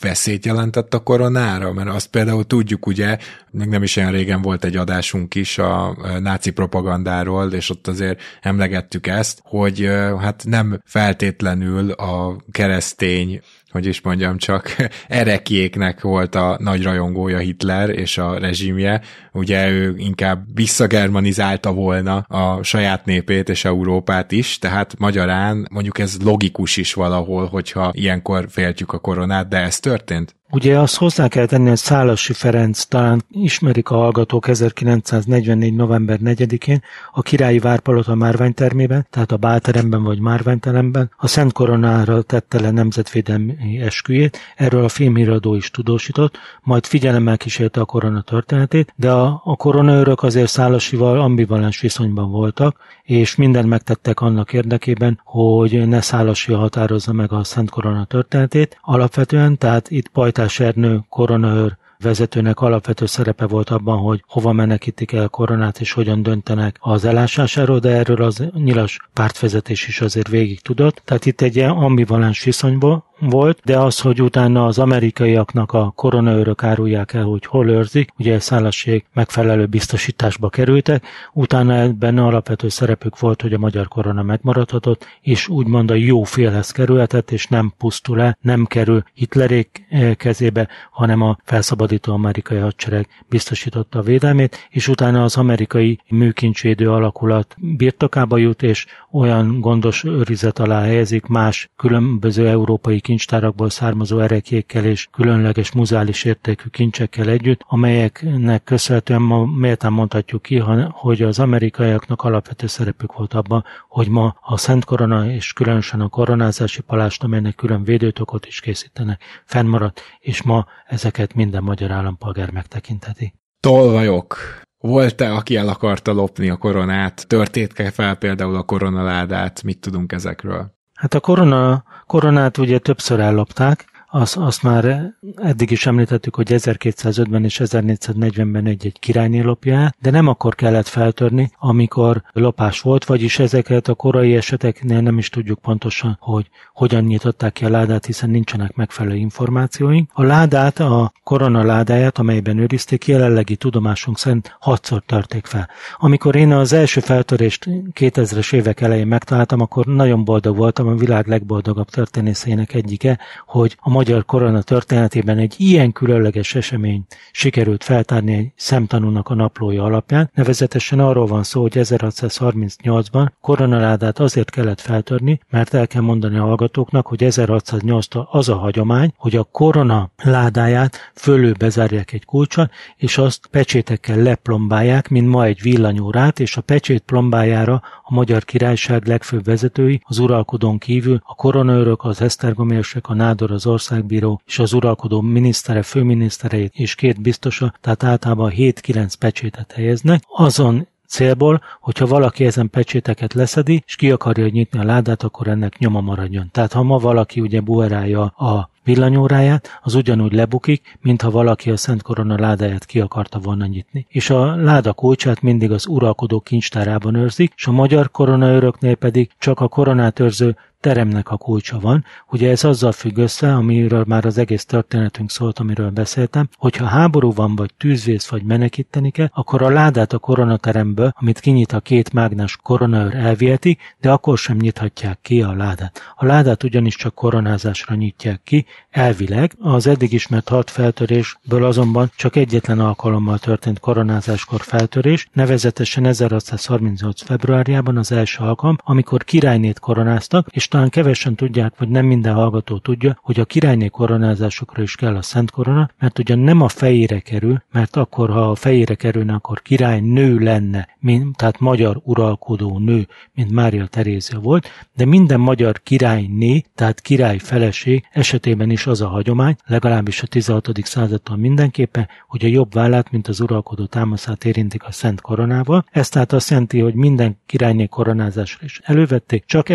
veszélyt jelentett a koronára, mert azt például tudjuk ugye, még nem is olyan régen volt egy adásunk is a náci propagandáról, és ott azért emlegettük ezt, hogy hát nem feltétlenül a keresztény hogy is mondjam csak, erekiéknek volt a nagy rajongója Hitler és a rezsimje, ugye ő inkább visszagermanizálta volna a saját népét és Európát is, tehát magyarán mondjuk ez logikus is valahol, hogyha ilyenkor féltjük a koronát, de ez történt? Ugye azt hozzá kell tenni, hogy Szálasi Ferenc, talán ismerik a hallgatók 1944. november 4-én a királyi várpalota márványtermében, tehát a bálteremben vagy márványteremben a Szent Koronára tette le nemzetvédelmi esküjét, erről a filmhíradó is tudósított, majd figyelemmel kísérte a korona történetét, de a, a koronaőrök azért Szálasival ambivalens viszonyban voltak, és mindent megtettek annak érdekében, hogy ne Szálasi határozza meg a Szent Korona történetét. Alapvetően, tehát itt Pajta Kortás Ernő koronaőr vezetőnek alapvető szerepe volt abban, hogy hova menekítik el koronát és hogyan döntenek az elásásáról, de erről az nyilas pártvezetés is azért végig tudott. Tehát itt egy ambivalens viszonyból volt, de az, hogy utána az amerikaiaknak a koronaőrök árulják el, hogy hol őrzik, ugye a szállaség megfelelő biztosításba kerültek, utána ebben alapvető szerepük volt, hogy a magyar korona megmaradhatott, és úgymond a jó félhez kerülhetett, és nem pusztul el, nem kerül Hitlerék eh, kezébe, hanem a felszabadító amerikai hadsereg biztosította a védelmét, és utána az amerikai műkincsvédő alakulat birtokába jut, és olyan gondos őrizet alá helyezik más különböző európai kincstárakból származó erekékkel és különleges muzális értékű kincsekkel együtt, amelyeknek köszönhetően ma méltán mondhatjuk ki, hogy az amerikaiaknak alapvető szerepük volt abban, hogy ma a Szent Korona és különösen a koronázási palást, amelynek külön védőtokot is készítenek, fennmaradt, és ma ezeket minden magyar állampolgár megtekintheti. Tolvajok. Volt-e, aki el akarta lopni a koronát? Történt-e fel például a koronaládát? Mit tudunk ezekről? Hát a korona, koronát ugye többször ellopták, azt, azt már eddig is említettük, hogy 1205-ben és 1440-ben egy-egy királyné lopja de nem akkor kellett feltörni, amikor lopás volt, vagyis ezeket a korai eseteknél nem is tudjuk pontosan, hogy hogyan nyitották ki a ládát, hiszen nincsenek megfelelő információink. A ládát, a korona ládáját, amelyben őrizték, jelenlegi tudomásunk szerint hatszor törték fel. Amikor én az első feltörést 2000-es évek elején megtaláltam, akkor nagyon boldog voltam, a világ legboldogabb történészeinek egyike, hogy a magyar korona történetében egy ilyen különleges esemény sikerült feltárni egy szemtanúnak a naplója alapján, nevezetesen arról van szó, hogy 1638-ban koronaládát azért kellett feltörni, mert el kell mondani a hallgatóknak, hogy 1608-tól az a hagyomány, hogy a korona ládáját fölül bezárják egy kulcsal, és azt pecsétekkel leplombálják, mint ma egy villanyórát, és a pecsét plombájára a magyar királyság legfőbb vezetői, az uralkodón kívül a koronaőrök, az esztergomérsek, a nádor, az ország országbíró és az uralkodó minisztere, főminisztereit és két biztosa, tehát általában 7-9 pecsétet helyeznek, azon célból, hogyha valaki ezen pecséteket leszedi, és ki akarja nyitni a ládát, akkor ennek nyoma maradjon. Tehát ha ma valaki ugye buerálja a villanyóráját, az ugyanúgy lebukik, mintha valaki a Szent Korona ládáját ki akarta volna nyitni. És a láda kulcsát mindig az uralkodó kincstárában őrzik, és a magyar koronaőröknél pedig csak a koronát őrző teremnek a kulcsa van. Ugye ez azzal függ össze, amiről már az egész történetünk szólt, amiről beszéltem, hogyha háború van, vagy tűzvész, vagy menekíteni kell, akkor a ládát a koronateremből, amit kinyit a két mágnes koronaőr elviheti, de akkor sem nyithatják ki a ládát. A ládát ugyanis csak koronázásra nyitják ki, elvileg. Az eddig ismert hat feltörésből azonban csak egyetlen alkalommal történt koronázáskor feltörés, nevezetesen 1638. februárjában az első alkalom, amikor királynét koronáztak, és talán kevesen tudják, vagy nem minden hallgató tudja, hogy a királyné koronázásokra is kell a szent korona, mert ugyan nem a fejére kerül, mert akkor, ha a fejére kerülne, akkor király nő lenne, mint, tehát magyar uralkodó nő, mint Mária Terézia volt, de minden magyar királyné, tehát király feleség esetében is az a hagyomány, legalábbis a 16. századtól mindenképpen, hogy a jobb vállát, mint az uralkodó támaszát érintik a szent koronával. Ez tehát azt jelenti, hogy minden királyné koronázásra is elővették, csak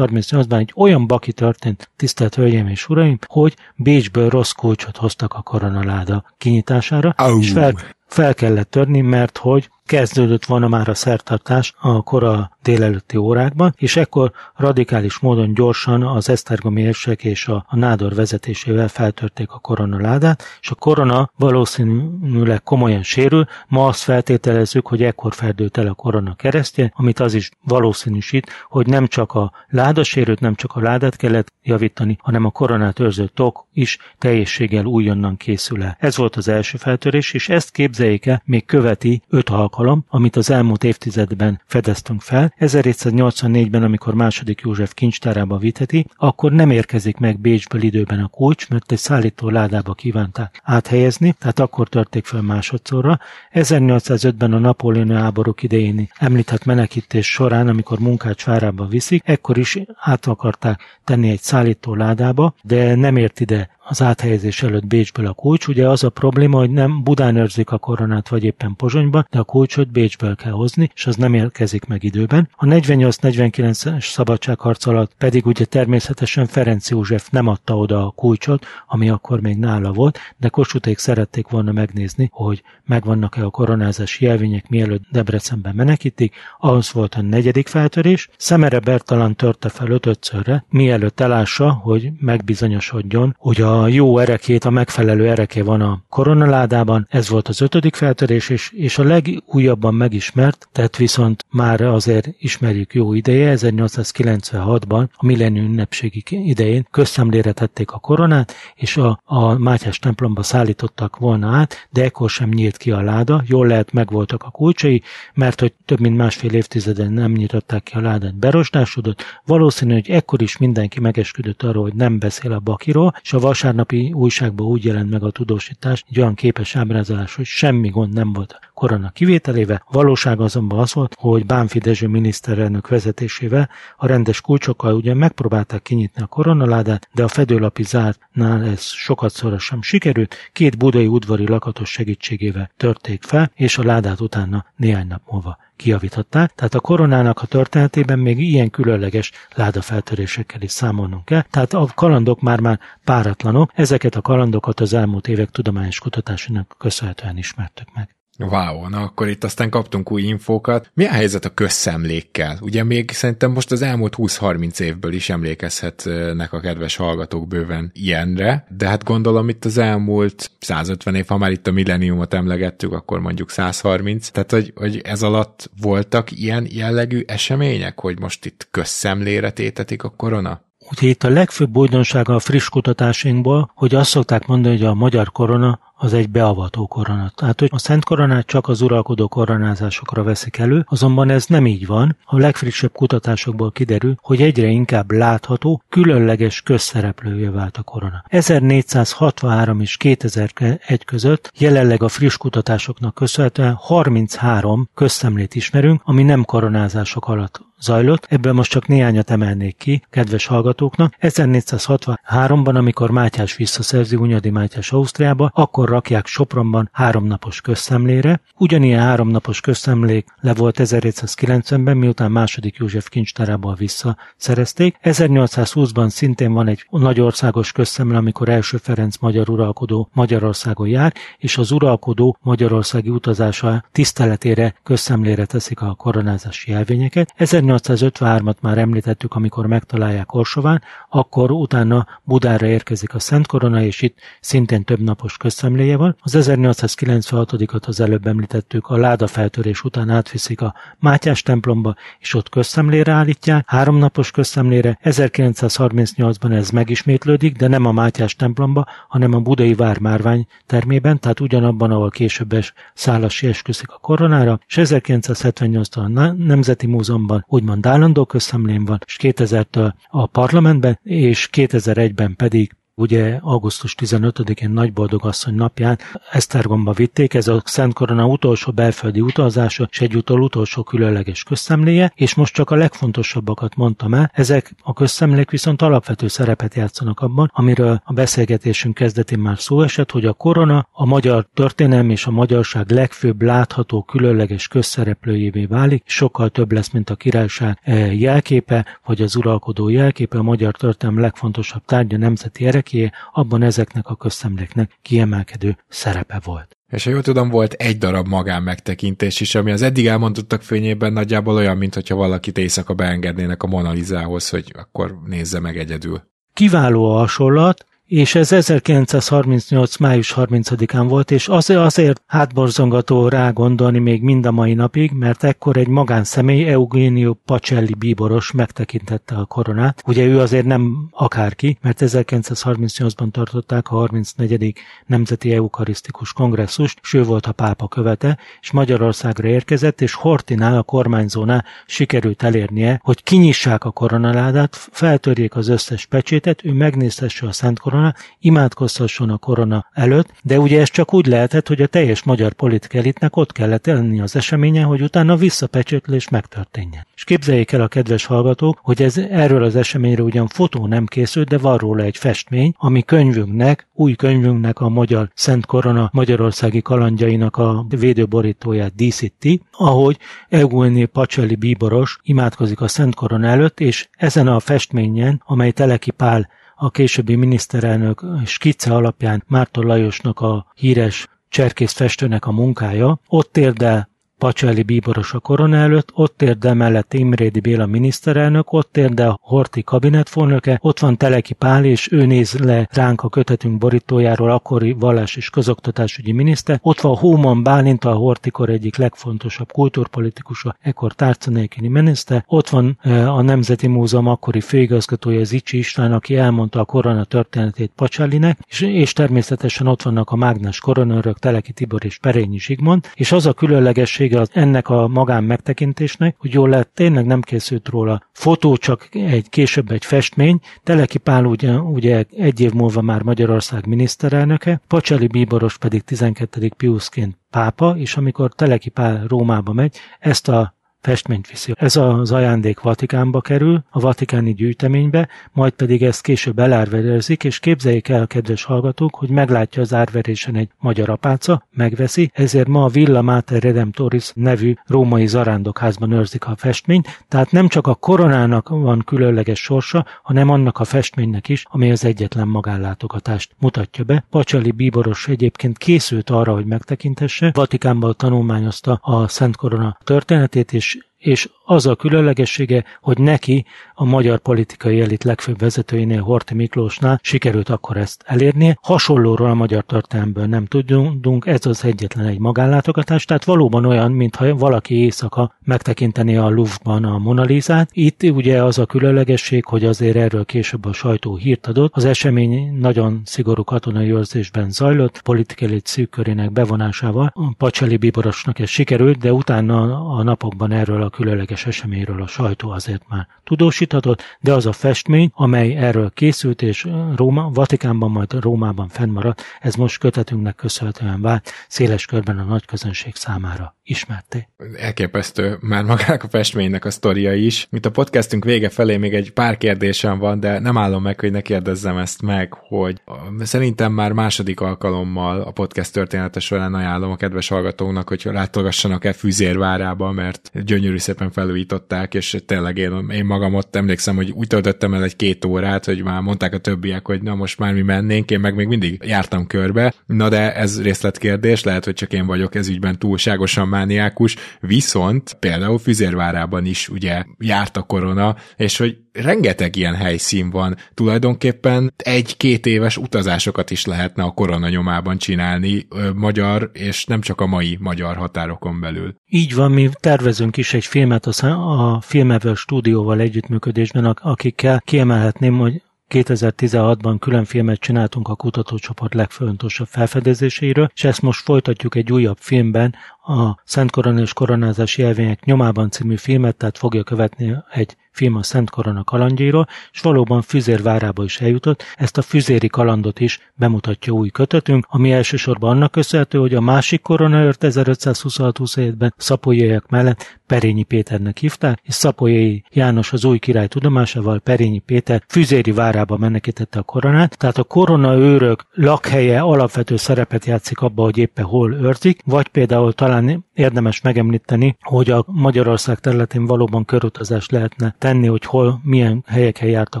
1638-ban egy olyan baki történt, tisztelt Hölgyeim és Uraim, hogy Bécsből rossz kulcsot hoztak a koronaláda kinyitására, Au. és fel, fel kellett törni, mert hogy kezdődött volna már a szertartás a kora délelőtti órákban, és ekkor radikális módon gyorsan az Esztergomi érsek és a, a nádor vezetésével feltörték a koronaládát, és a korona valószínűleg komolyan sérül. Ma azt feltételezzük, hogy ekkor ferdült el a korona keresztje, amit az is valószínűsít, hogy nem csak a láda sérült, nem csak a ládát kellett javítani, hanem a koronát őrző tok is teljességgel újonnan készül el. Ez volt az első feltörés, és ezt képzeljék el, még követi öt alkalom, amit az elmúlt évtizedben fedeztünk fel. 1784-ben, amikor második József kincstárába vitheti, akkor nem érkezik meg Bécsből időben a kulcs, mert egy szállító ládába kívánták áthelyezni, tehát akkor törték fel másodszorra. 1805-ben a napóleoni háborúk idején említett menekítés során, amikor Munkács várába viszik, ekkor is át akarták tenni egy szállító ládába, de nem ért ide az áthelyezés előtt Bécsből a kulcs. Ugye az a probléma, hogy nem Budán őrzik a koronát, vagy éppen Pozsonyban, de a kulcsot Bécsből kell hozni, és az nem érkezik meg időben. A 48-49-es szabadságharc alatt pedig ugye természetesen Ferenc József nem adta oda a kulcsot, ami akkor még nála volt, de Kossuthék szerették volna megnézni, hogy megvannak-e a koronázási jelvények, mielőtt Debrecenben menekítik. Ahhoz volt a negyedik feltörés. Szemere Bertalan törte fel ötötszörre, mielőtt elássa, hogy megbizonyosodjon, hogy a jó erekét, a megfelelő ereke van a koronaládában. Ez volt az ötödik feltörés, és, és a legújabban megismert, tehát viszont már azért ismerjük jó ideje, 1896-ban, a millennium ünnepségi idején közszemlére tették a koronát, és a, a Mátyás templomba szállítottak volna át, de ekkor sem nyílt ki a láda, jól lehet megvoltak a kulcsai, mert hogy több mint másfél évtizeden nem nyitották ki a ládát, berosdásodott, valószínű, hogy ekkor is mindenki megesküdött arról, hogy nem beszél a bakiról, és a vasárnapi újságban úgy jelent meg a tudósítás, egy olyan képes ábrázolás, hogy semmi gond nem volt korona kivételével. Valóság azonban az volt, hogy Bánfi Dezső miniszterelnök vezetésével a rendes kulcsokkal ugye megpróbálták kinyitni a koronaládát, de a fedőlapi zártnál ez sokat szóra sem sikerült, két budai udvari lakatos segítségével törték fel, és a ládát utána néhány nap múlva kijavították. Tehát a koronának a történetében még ilyen különleges ládafeltörésekkel is számolnunk kell. Tehát a kalandok már már páratlanok, ezeket a kalandokat az elmúlt évek tudományos kutatásának köszönhetően ismertük meg. Wow, na akkor itt aztán kaptunk új infókat. Mi a helyzet a közszemlékkel? Ugye még szerintem most az elmúlt 20-30 évből is emlékezhetnek a kedves hallgatók bőven ilyenre, de hát gondolom itt az elmúlt 150 év, ha már itt a millenniumot emlegettük, akkor mondjuk 130, tehát hogy, hogy ez alatt voltak ilyen jellegű események, hogy most itt közszemlére tétetik a korona? Úgyhogy itt a legfőbb újdonsága a friss kutatásainkból, hogy azt szokták mondani, hogy a magyar korona az egy beavató korona. Tehát, hogy a Szent Koronát csak az uralkodó koronázásokra veszik elő, azonban ez nem így van. A legfrissebb kutatásokból kiderül, hogy egyre inkább látható, különleges közszereplője vált a korona. 1463 és 2001 között jelenleg a friss kutatásoknak köszönhetően 33 közszemlét ismerünk, ami nem koronázások alatt zajlott, ebből most csak néhányat emelnék ki, kedves hallgatóknak. 1463-ban, amikor Mátyás visszaszerzi Unyadi Mátyás Ausztriába, akkor akkor rakják Sopronban háromnapos közszemlére. Ugyanilyen háromnapos közszemlék le volt 1790-ben, miután második József kincstárából visszaszerezték. 1820-ban szintén van egy nagyországos közszemle, amikor első Ferenc magyar uralkodó Magyarországon jár, és az uralkodó magyarországi utazása tiszteletére közszemlére teszik a koronázási jelvényeket. 1853-at már említettük, amikor megtalálják Orsován, akkor utána Budára érkezik a Szent Korona, és itt szintén több napos közszemléje van. Az 1896-at az előbb említettük, a láda feltörés után átviszik a Mátyás templomba, és ott közszemlére állítják, három napos közszemlére. 1938-ban ez megismétlődik, de nem a Mátyás templomba, hanem a Budai Vár márvány termében, tehát ugyanabban, ahol később Szálasi esküszik a koronára, és 1978-tól a Nemzeti Múzeumban úgymond állandó közszemlén van, és 2000-től a parlamentben, és 2001-ben pedig ugye augusztus 15-én Nagyboldogasszony napján Esztergomba vitték, ez a Szent Korona utolsó belföldi utazása, és egyúttal utolsó különleges közszemléje, és most csak a legfontosabbakat mondtam el, ezek a közszemlék viszont alapvető szerepet játszanak abban, amiről a beszélgetésünk kezdetén már szó esett, hogy a korona a magyar történelem és a magyarság legfőbb látható különleges közszereplőjévé válik, sokkal több lesz, mint a királyság eh, jelképe, vagy az uralkodó jelképe, a magyar történelem legfontosabb tárgya nemzeti erek, érdeké, abban ezeknek a közszemléknek kiemelkedő szerepe volt. És ha jól tudom, volt egy darab magán megtekintés is, ami az eddig elmondottak fényében nagyjából olyan, mintha valakit éjszaka beengednének a Monalizához, hogy akkor nézze meg egyedül. Kiváló a hasonlat, és ez 1938. május 30-án volt, és az, azért hátborzongató rá gondolni még mind a mai napig, mert ekkor egy magánszemély, Eugenio Pacelli bíboros megtekintette a koronát. Ugye ő azért nem akárki, mert 1938-ban tartották a 34. Nemzeti Eukarisztikus Kongresszust, és ő volt a pápa követe, és Magyarországra érkezett, és Hortinál, a kormányzónál sikerült elérnie, hogy kinyissák a koronaládát, feltörjék az összes pecsétet, ő megnézhesse a Szent Koronát, korona, imádkozhasson a korona előtt, de ugye ez csak úgy lehetett, hogy a teljes magyar politika elitnek ott kellett lenni az eseményen, hogy utána visszapecsétlés megtörténjen. És képzeljék el a kedves hallgatók, hogy ez erről az eseményről ugyan fotó nem készült, de van róla egy festmény, ami könyvünknek, új könyvünknek a Magyar Szent Korona Magyarországi kalandjainak a védőborítóját díszíti, ahogy Eugénie Pacelli bíboros imádkozik a Szent Korona előtt, és ezen a festményen, amely Teleki Pál a későbbi miniszterelnök skice alapján Márton Lajosnak a híres cserkész festőnek a munkája, ott érdel Pacelli bíboros a korona előtt, ott érde mellett Imrédi Béla miniszterelnök, ott érde a Horti kabinetfőnöke, ott van Teleki Pál, és ő néz le ránk a kötetünk borítójáról, akkori vallás és közoktatásügyi miniszter, ott van Hóman Bálint, a Hortikor egyik legfontosabb kultúrpolitikusa, ekkor tárcanélküli miniszter, ott van e, a Nemzeti Múzeum akkori főigazgatója Zicsi István, aki elmondta a korona történetét Pacellinek, és, és természetesen ott vannak a mágnes koronőrök, Teleki Tibor és Perényi Zsigmond, és az a különlegesség, vége az ennek a magán megtekintésnek, hogy jól lehet, tényleg nem készült róla fotó, csak egy később egy festmény. Teleki Pál ugye, ugye egy év múlva már Magyarország miniszterelnöke, Pacseli Bíboros pedig 12. Piuszként pápa, és amikor Teleki Pál Rómába megy, ezt a festményt viszi. Ez az ajándék Vatikánba kerül, a vatikáni gyűjteménybe, majd pedig ezt később elárverezik, és képzeljék el, kedves hallgatók, hogy meglátja az árverésen egy magyar apáca, megveszi, ezért ma a Villa Mater Redemptoris nevű római zarándokházban őrzik a festményt, tehát nem csak a koronának van különleges sorsa, hanem annak a festménynek is, amely az egyetlen magánlátogatást mutatja be. Pacsali bíboros egyébként készült arra, hogy megtekintesse, Vatikánban tanulmányozta a Szent Korona történetét, és és az a különlegessége, hogy neki a magyar politikai elit legfőbb vezetőinél, Horti Miklósnál sikerült akkor ezt elérnie. Hasonlóról a magyar történelmből nem tudunk, ez az egyetlen egy magánlátogatás, tehát valóban olyan, mintha valaki éjszaka megtekinteni a Louvre-ban a Monalizát. Itt ugye az a különlegesség, hogy azért erről később a sajtó hírt adott. Az esemény nagyon szigorú katonai őrzésben zajlott, politikai elit szűk körének bevonásával. A Pacseli Biborosnak ez sikerült, de utána a napokban erről a különleges eseményről a sajtó azért már tudósíthatott, de az a festmény, amely erről készült, és Róma, Vatikánban, majd Rómában fennmaradt, ez most kötetünknek köszönhetően vált széles körben a nagy közönség számára ismerté. Elképesztő már magának a festménynek a sztoria is. Mint a podcastünk vége felé még egy pár kérdésem van, de nem állom meg, hogy ne kérdezzem ezt meg, hogy szerintem már második alkalommal a podcast története során ajánlom a kedves hallgatóknak, hogy látogassanak el Füzérvárába, mert gyönyörű szépen felújították, és tényleg én, én magam ott emlékszem, hogy úgy töltöttem el egy két órát, hogy már mondták a többiek, hogy na most már mi mennénk, én meg még mindig jártam körbe. Na de ez részletkérdés, lehet, hogy csak én vagyok ez ügyben túlságosan mániákus, viszont például Füzérvárában is ugye járt a korona, és hogy rengeteg ilyen helyszín van. Tulajdonképpen egy-két éves utazásokat is lehetne a korona nyomában csinálni ö, magyar, és nem csak a mai magyar határokon belül. Így van, mi tervezünk is egy filmet a, a Filmevel stúdióval együttműködésben, akikkel kiemelhetném, hogy 2016-ban külön filmet csináltunk a kutatócsoport legfontosabb felfedezéseiről, és ezt most folytatjuk egy újabb filmben, a Szent Korona és Koronázási Jelvények nyomában című filmet, tehát fogja követni egy film a Szent Korona kalandjairól, és valóban Füzérvárába is eljutott. Ezt a füzéri kalandot is bemutatja új kötetünk, ami elsősorban annak köszönhető, hogy a másik koronaőrt 1526-27-ben szapolyaiak mellett Perényi Péternek hívták, és Szapolyai János az új király tudomásával Perényi Péter Füzéri várába menekítette a koronát, tehát a koronaőrök lakhelye alapvető szerepet játszik abba, hogy éppen hol őrzik, vagy például talán érdemes megemlíteni, hogy a Magyarország területén valóban körutazást lehetne tenni, hogy hol, milyen helyeken járt a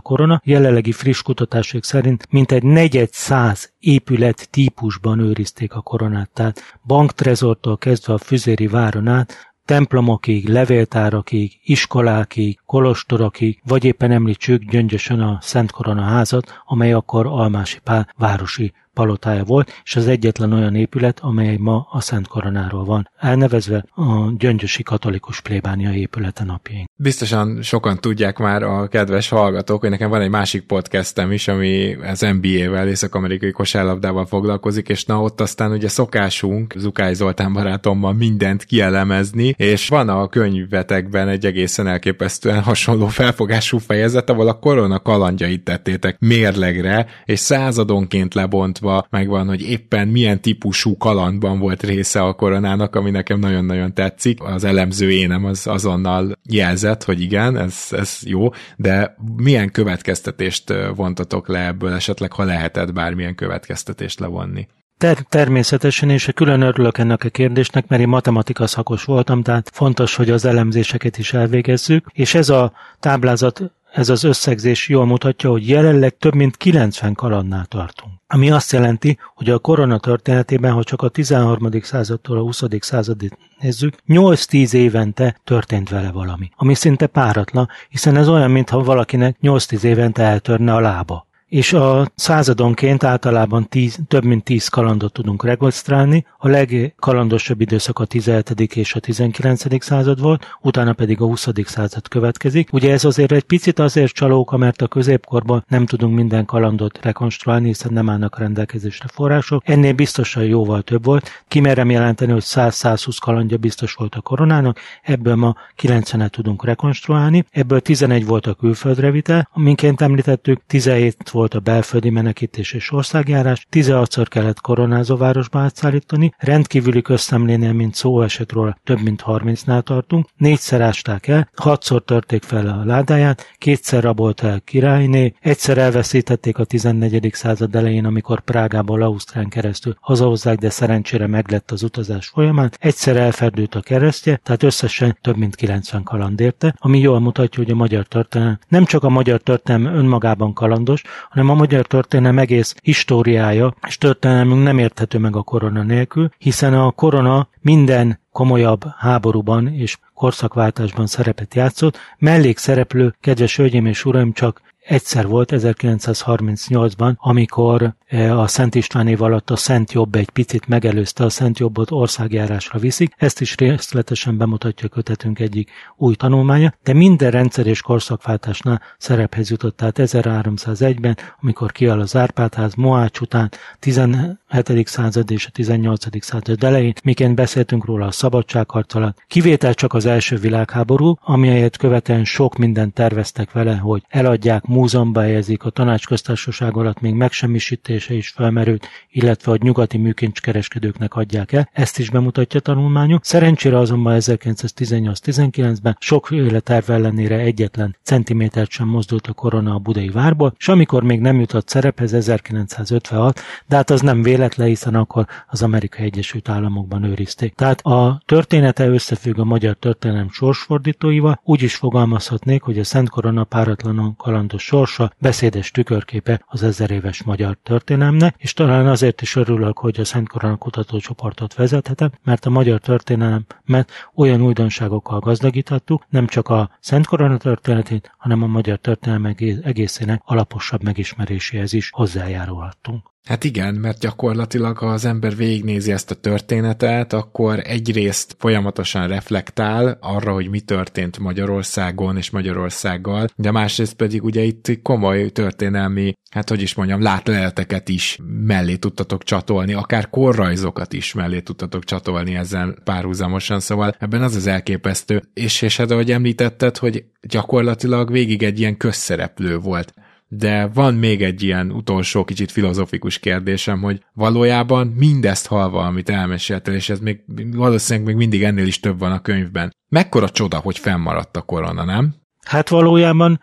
korona. Jelenlegi friss kutatások szerint mintegy negyed száz épület típusban őrizték a koronát. Tehát banktrezortól kezdve a Füzéri váron át templomokig, levéltárakig, iskolákig, kolostorokig, vagy éppen említsük gyöngyösen a Szent Korona házat, amely akkor Almási Pál városi palotája volt, és az egyetlen olyan épület, amely ma a Szent Koronáról van, elnevezve a Gyöngyösi Katolikus Plébánia épülete napjaink. Biztosan sokan tudják már a kedves hallgatók, hogy nekem van egy másik podcastem is, ami az NBA-vel, észak-amerikai kosárlabdával foglalkozik, és na ott aztán ugye szokásunk Zukály Zoltán barátommal mindent kielemezni, és van a könyvetekben egy egészen elképesztően hasonló felfogású fejezet, ahol a korona kalandjait tettétek mérlegre, és századonként lebontva mutatva megvan, hogy éppen milyen típusú kalandban volt része a koronának, ami nekem nagyon-nagyon tetszik. Az elemző énem az azonnal jelzett, hogy igen, ez, ez jó, de milyen következtetést vontatok le ebből esetleg, ha lehetett bármilyen következtetést levonni? Ter- természetesen, és külön örülök ennek a kérdésnek, mert én matematika szakos voltam, tehát fontos, hogy az elemzéseket is elvégezzük, és ez a táblázat ez az összegzés jól mutatja, hogy jelenleg több mint 90 kalandnál tartunk. Ami azt jelenti, hogy a korona történetében, ha csak a 13. századtól a 20. századig nézzük, 8-10 évente történt vele valami, ami szinte páratlan, hiszen ez olyan, mintha valakinek 8-10 évente eltörne a lába és a századonként általában tíz, több mint 10 kalandot tudunk regisztrálni. A legkalandosabb időszak a 17. és a 19. század volt, utána pedig a 20. század következik. Ugye ez azért egy picit azért csalóka, mert a középkorban nem tudunk minden kalandot rekonstruálni, hiszen nem állnak rendelkezésre források. Ennél biztosan jóval több volt. Kimerem jelenteni, hogy 100-120 kalandja biztos volt a koronának, ebből ma 90-et tudunk rekonstruálni. Ebből 11 volt a külföldre vitel, minként említettük, 17 volt a belföldi menekítés és országjárás, 16-szor kellett koronázóvárosba átszállítani, rendkívüli közszemlénél, mint szó esett róla, több mint 30-nál tartunk, négyszer ásták el, hatszor törték fel a ládáját, kétszer rabolt el királyné, egyszer elveszítették a 14. század elején, amikor Prágából Ausztrán keresztül hazahozzák, de szerencsére meglett az utazás folyamán, egyszer elferdült a keresztje, tehát összesen több mint 90 kaland érte, ami jól mutatja, hogy a magyar történelem nem csak a magyar történelem önmagában kalandos, hanem a magyar történelem egész históriája és történelmünk nem érthető meg a korona nélkül, hiszen a korona minden komolyabb háborúban és korszakváltásban szerepet játszott, mellékszereplő, kedves hölgyeim és uraim, csak egyszer volt 1938-ban, amikor e, a Szent István év alatt a Szent Jobb egy picit megelőzte a Szent Jobbot országjárásra viszik. Ezt is részletesen bemutatja kötetünk egyik új tanulmánya, de minden rendszer és korszakváltásnál szerephez jutott. Tehát 1301-ben, amikor kiáll az Árpádház, Moács után 17. század és a 18. század elején, miként beszéltünk róla a szabadságharc alatt. Kivétel csak az első világháború, amelyet követően sok mindent terveztek vele, hogy eladják, múzeumba helyezik, a tanácsköztársaság alatt még megsemmisítése is felmerült, illetve hogy nyugati műkincskereskedőknek adják el, ezt is bemutatja tanulmányunk. Szerencsére azonban 1918-19-ben sok terv ellenére egyetlen centimétert sem mozdult a korona a budai várból, és amikor még nem jutott szerephez 1956, de hát az nem véletlen, hiszen akkor az Amerikai Egyesült Államokban őrizték. Tehát a története összefügg a magyar történelem sorsfordítóival, úgy is fogalmazhatnék, hogy a Szent Korona páratlanon kalandos sorsa beszédes tükörképe az ezer éves magyar történelemnek, és talán azért is örülök, hogy a Szent Korona kutatócsoportot vezethetem, mert a magyar történelmet olyan újdonságokkal gazdagítottuk, nem csak a Szent Korona történetét, hanem a magyar történelem egészének alaposabb megismeréséhez is hozzájárulhattunk. Hát igen, mert gyakorlatilag ha az ember végignézi ezt a történetet, akkor egyrészt folyamatosan reflektál arra, hogy mi történt Magyarországon és Magyarországgal, de másrészt pedig ugye itt komoly történelmi, hát hogy is mondjam, látleleteket is mellé tudtatok csatolni, akár korrajzokat is mellé tudtatok csatolni ezzel párhuzamosan, szóval ebben az az elképesztő. És, és hát ahogy említetted, hogy gyakorlatilag végig egy ilyen közszereplő volt de van még egy ilyen utolsó kicsit filozofikus kérdésem, hogy valójában mindezt halva, amit elmeséltél, és ez még valószínűleg még mindig ennél is több van a könyvben. Mekkora csoda, hogy fennmaradt a korona, nem? Hát valójában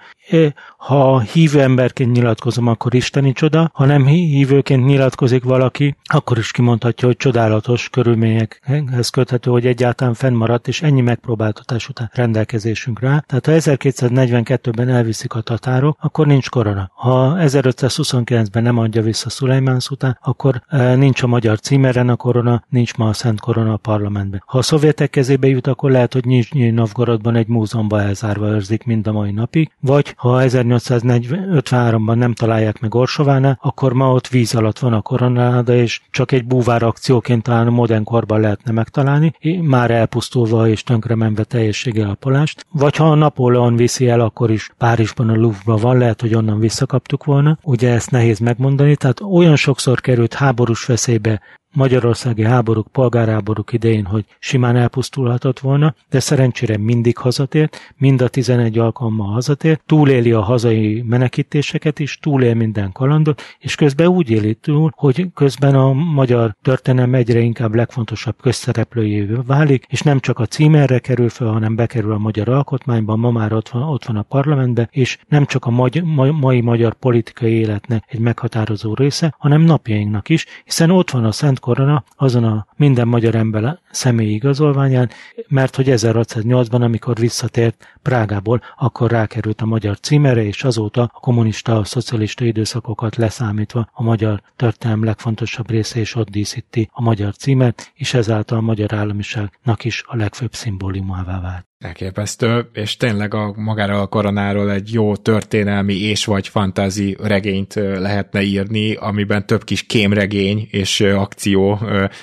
ha hívő emberként nyilatkozom, akkor isteni csoda, ha nem hívőként nyilatkozik valaki, akkor is kimondhatja, hogy csodálatos körülményekhez köthető, hogy egyáltalán fennmaradt, és ennyi megpróbáltatás után rendelkezésünkre Tehát ha 1242-ben elviszik a tatárok, akkor nincs korona. Ha 1529-ben nem adja vissza Szulajmán után, akkor e, nincs a magyar címeren a korona, nincs ma a Szent Korona a parlamentben. Ha a szovjetek kezébe jut, akkor lehet, hogy Nizsnyi Novgorodban egy múzeumban elzárva őrzik mind a mai napig, vagy ha 1853-ban nem találják meg Orsovánál, akkor ma ott víz alatt van a koronáda, és csak egy búvár akcióként talán a modern korban lehetne megtalálni, már elpusztulva és tönkremenve teljességgel a polást. Vagy ha a Napóleon viszi el, akkor is Párizsban a Louvre van, lehet, hogy onnan visszakaptuk volna. Ugye ezt nehéz megmondani, tehát olyan sokszor került háborús veszélybe magyarországi háborúk, polgárháborúk idején, hogy simán elpusztulhatott volna, de szerencsére mindig hazatért, mind a 11 alkalommal hazatért, túléli a hazai menekítéseket is, túlél minden kalandot, és közben úgy éli túl, hogy közben a magyar történelem egyre inkább legfontosabb közszereplőjévé válik, és nem csak a címerre kerül fel, hanem bekerül a magyar alkotmányba, ma már ott van, ott van a parlamentben, és nem csak a magy- ma- mai magyar politikai életnek egy meghatározó része, hanem napjainknak is, hiszen ott van a Szent korona azon a minden magyar ember személyi igazolványán, mert hogy 1608-ban, amikor visszatért Prágából, akkor rákerült a magyar címere, és azóta a kommunista, a szocialista időszakokat leszámítva a magyar történelem legfontosabb része is ott díszíti a magyar címet, és ezáltal a magyar államiságnak is a legfőbb szimbólumává vált. Elképesztő, és tényleg a magára a koronáról egy jó történelmi és vagy fantázi regényt lehetne írni, amiben több kis kémregény és akció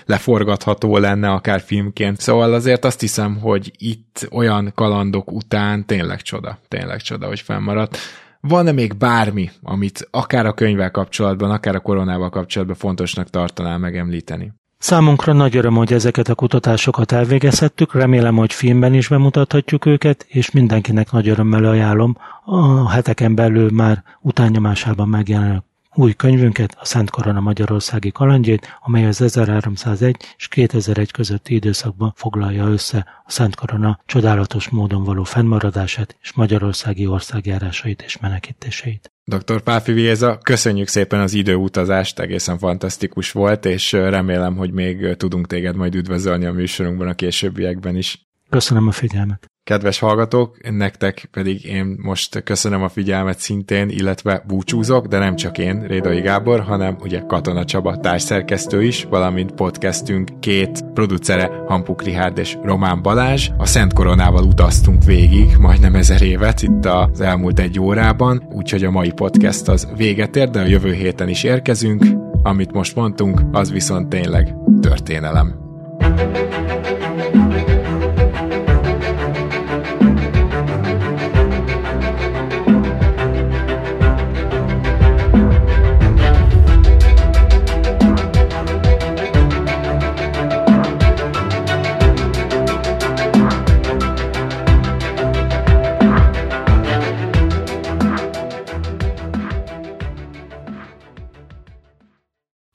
leforgatható lenne akár filmként. Szóval azért azt hiszem, hogy itt olyan kalandok után tényleg csoda, tényleg csoda, hogy fennmaradt. Van-e még bármi, amit akár a könyvvel kapcsolatban, akár a koronával kapcsolatban fontosnak tartanál megemlíteni? Számunkra nagy öröm, hogy ezeket a kutatásokat elvégezhettük, remélem, hogy filmben is bemutathatjuk őket, és mindenkinek nagy örömmel ajánlom. A heteken belül már utánnyomásában megjelenő új könyvünket, a Szent Korona Magyarországi kalandjét, amely az 1301 és 2001 közötti időszakban foglalja össze a Szent Korona csodálatos módon való fennmaradását és magyarországi országjárásait és menekítéseit. Dr. Páfi Viéza, köszönjük szépen az időutazást, egészen fantasztikus volt, és remélem, hogy még tudunk téged majd üdvözölni a műsorunkban a későbbiekben is. Köszönöm a figyelmet. Kedves hallgatók, nektek pedig én most köszönöm a figyelmet szintén, illetve búcsúzok, de nem csak én, Rédai Gábor, hanem ugye Katona Csaba társszerkesztő is, valamint podcastünk két producere, Hampuk Rihárd és Román Balázs. A Szent Koronával utaztunk végig, majdnem ezer évet itt az elmúlt egy órában, úgyhogy a mai podcast az véget ér, de a jövő héten is érkezünk. Amit most mondtunk, az viszont tényleg történelem. thank you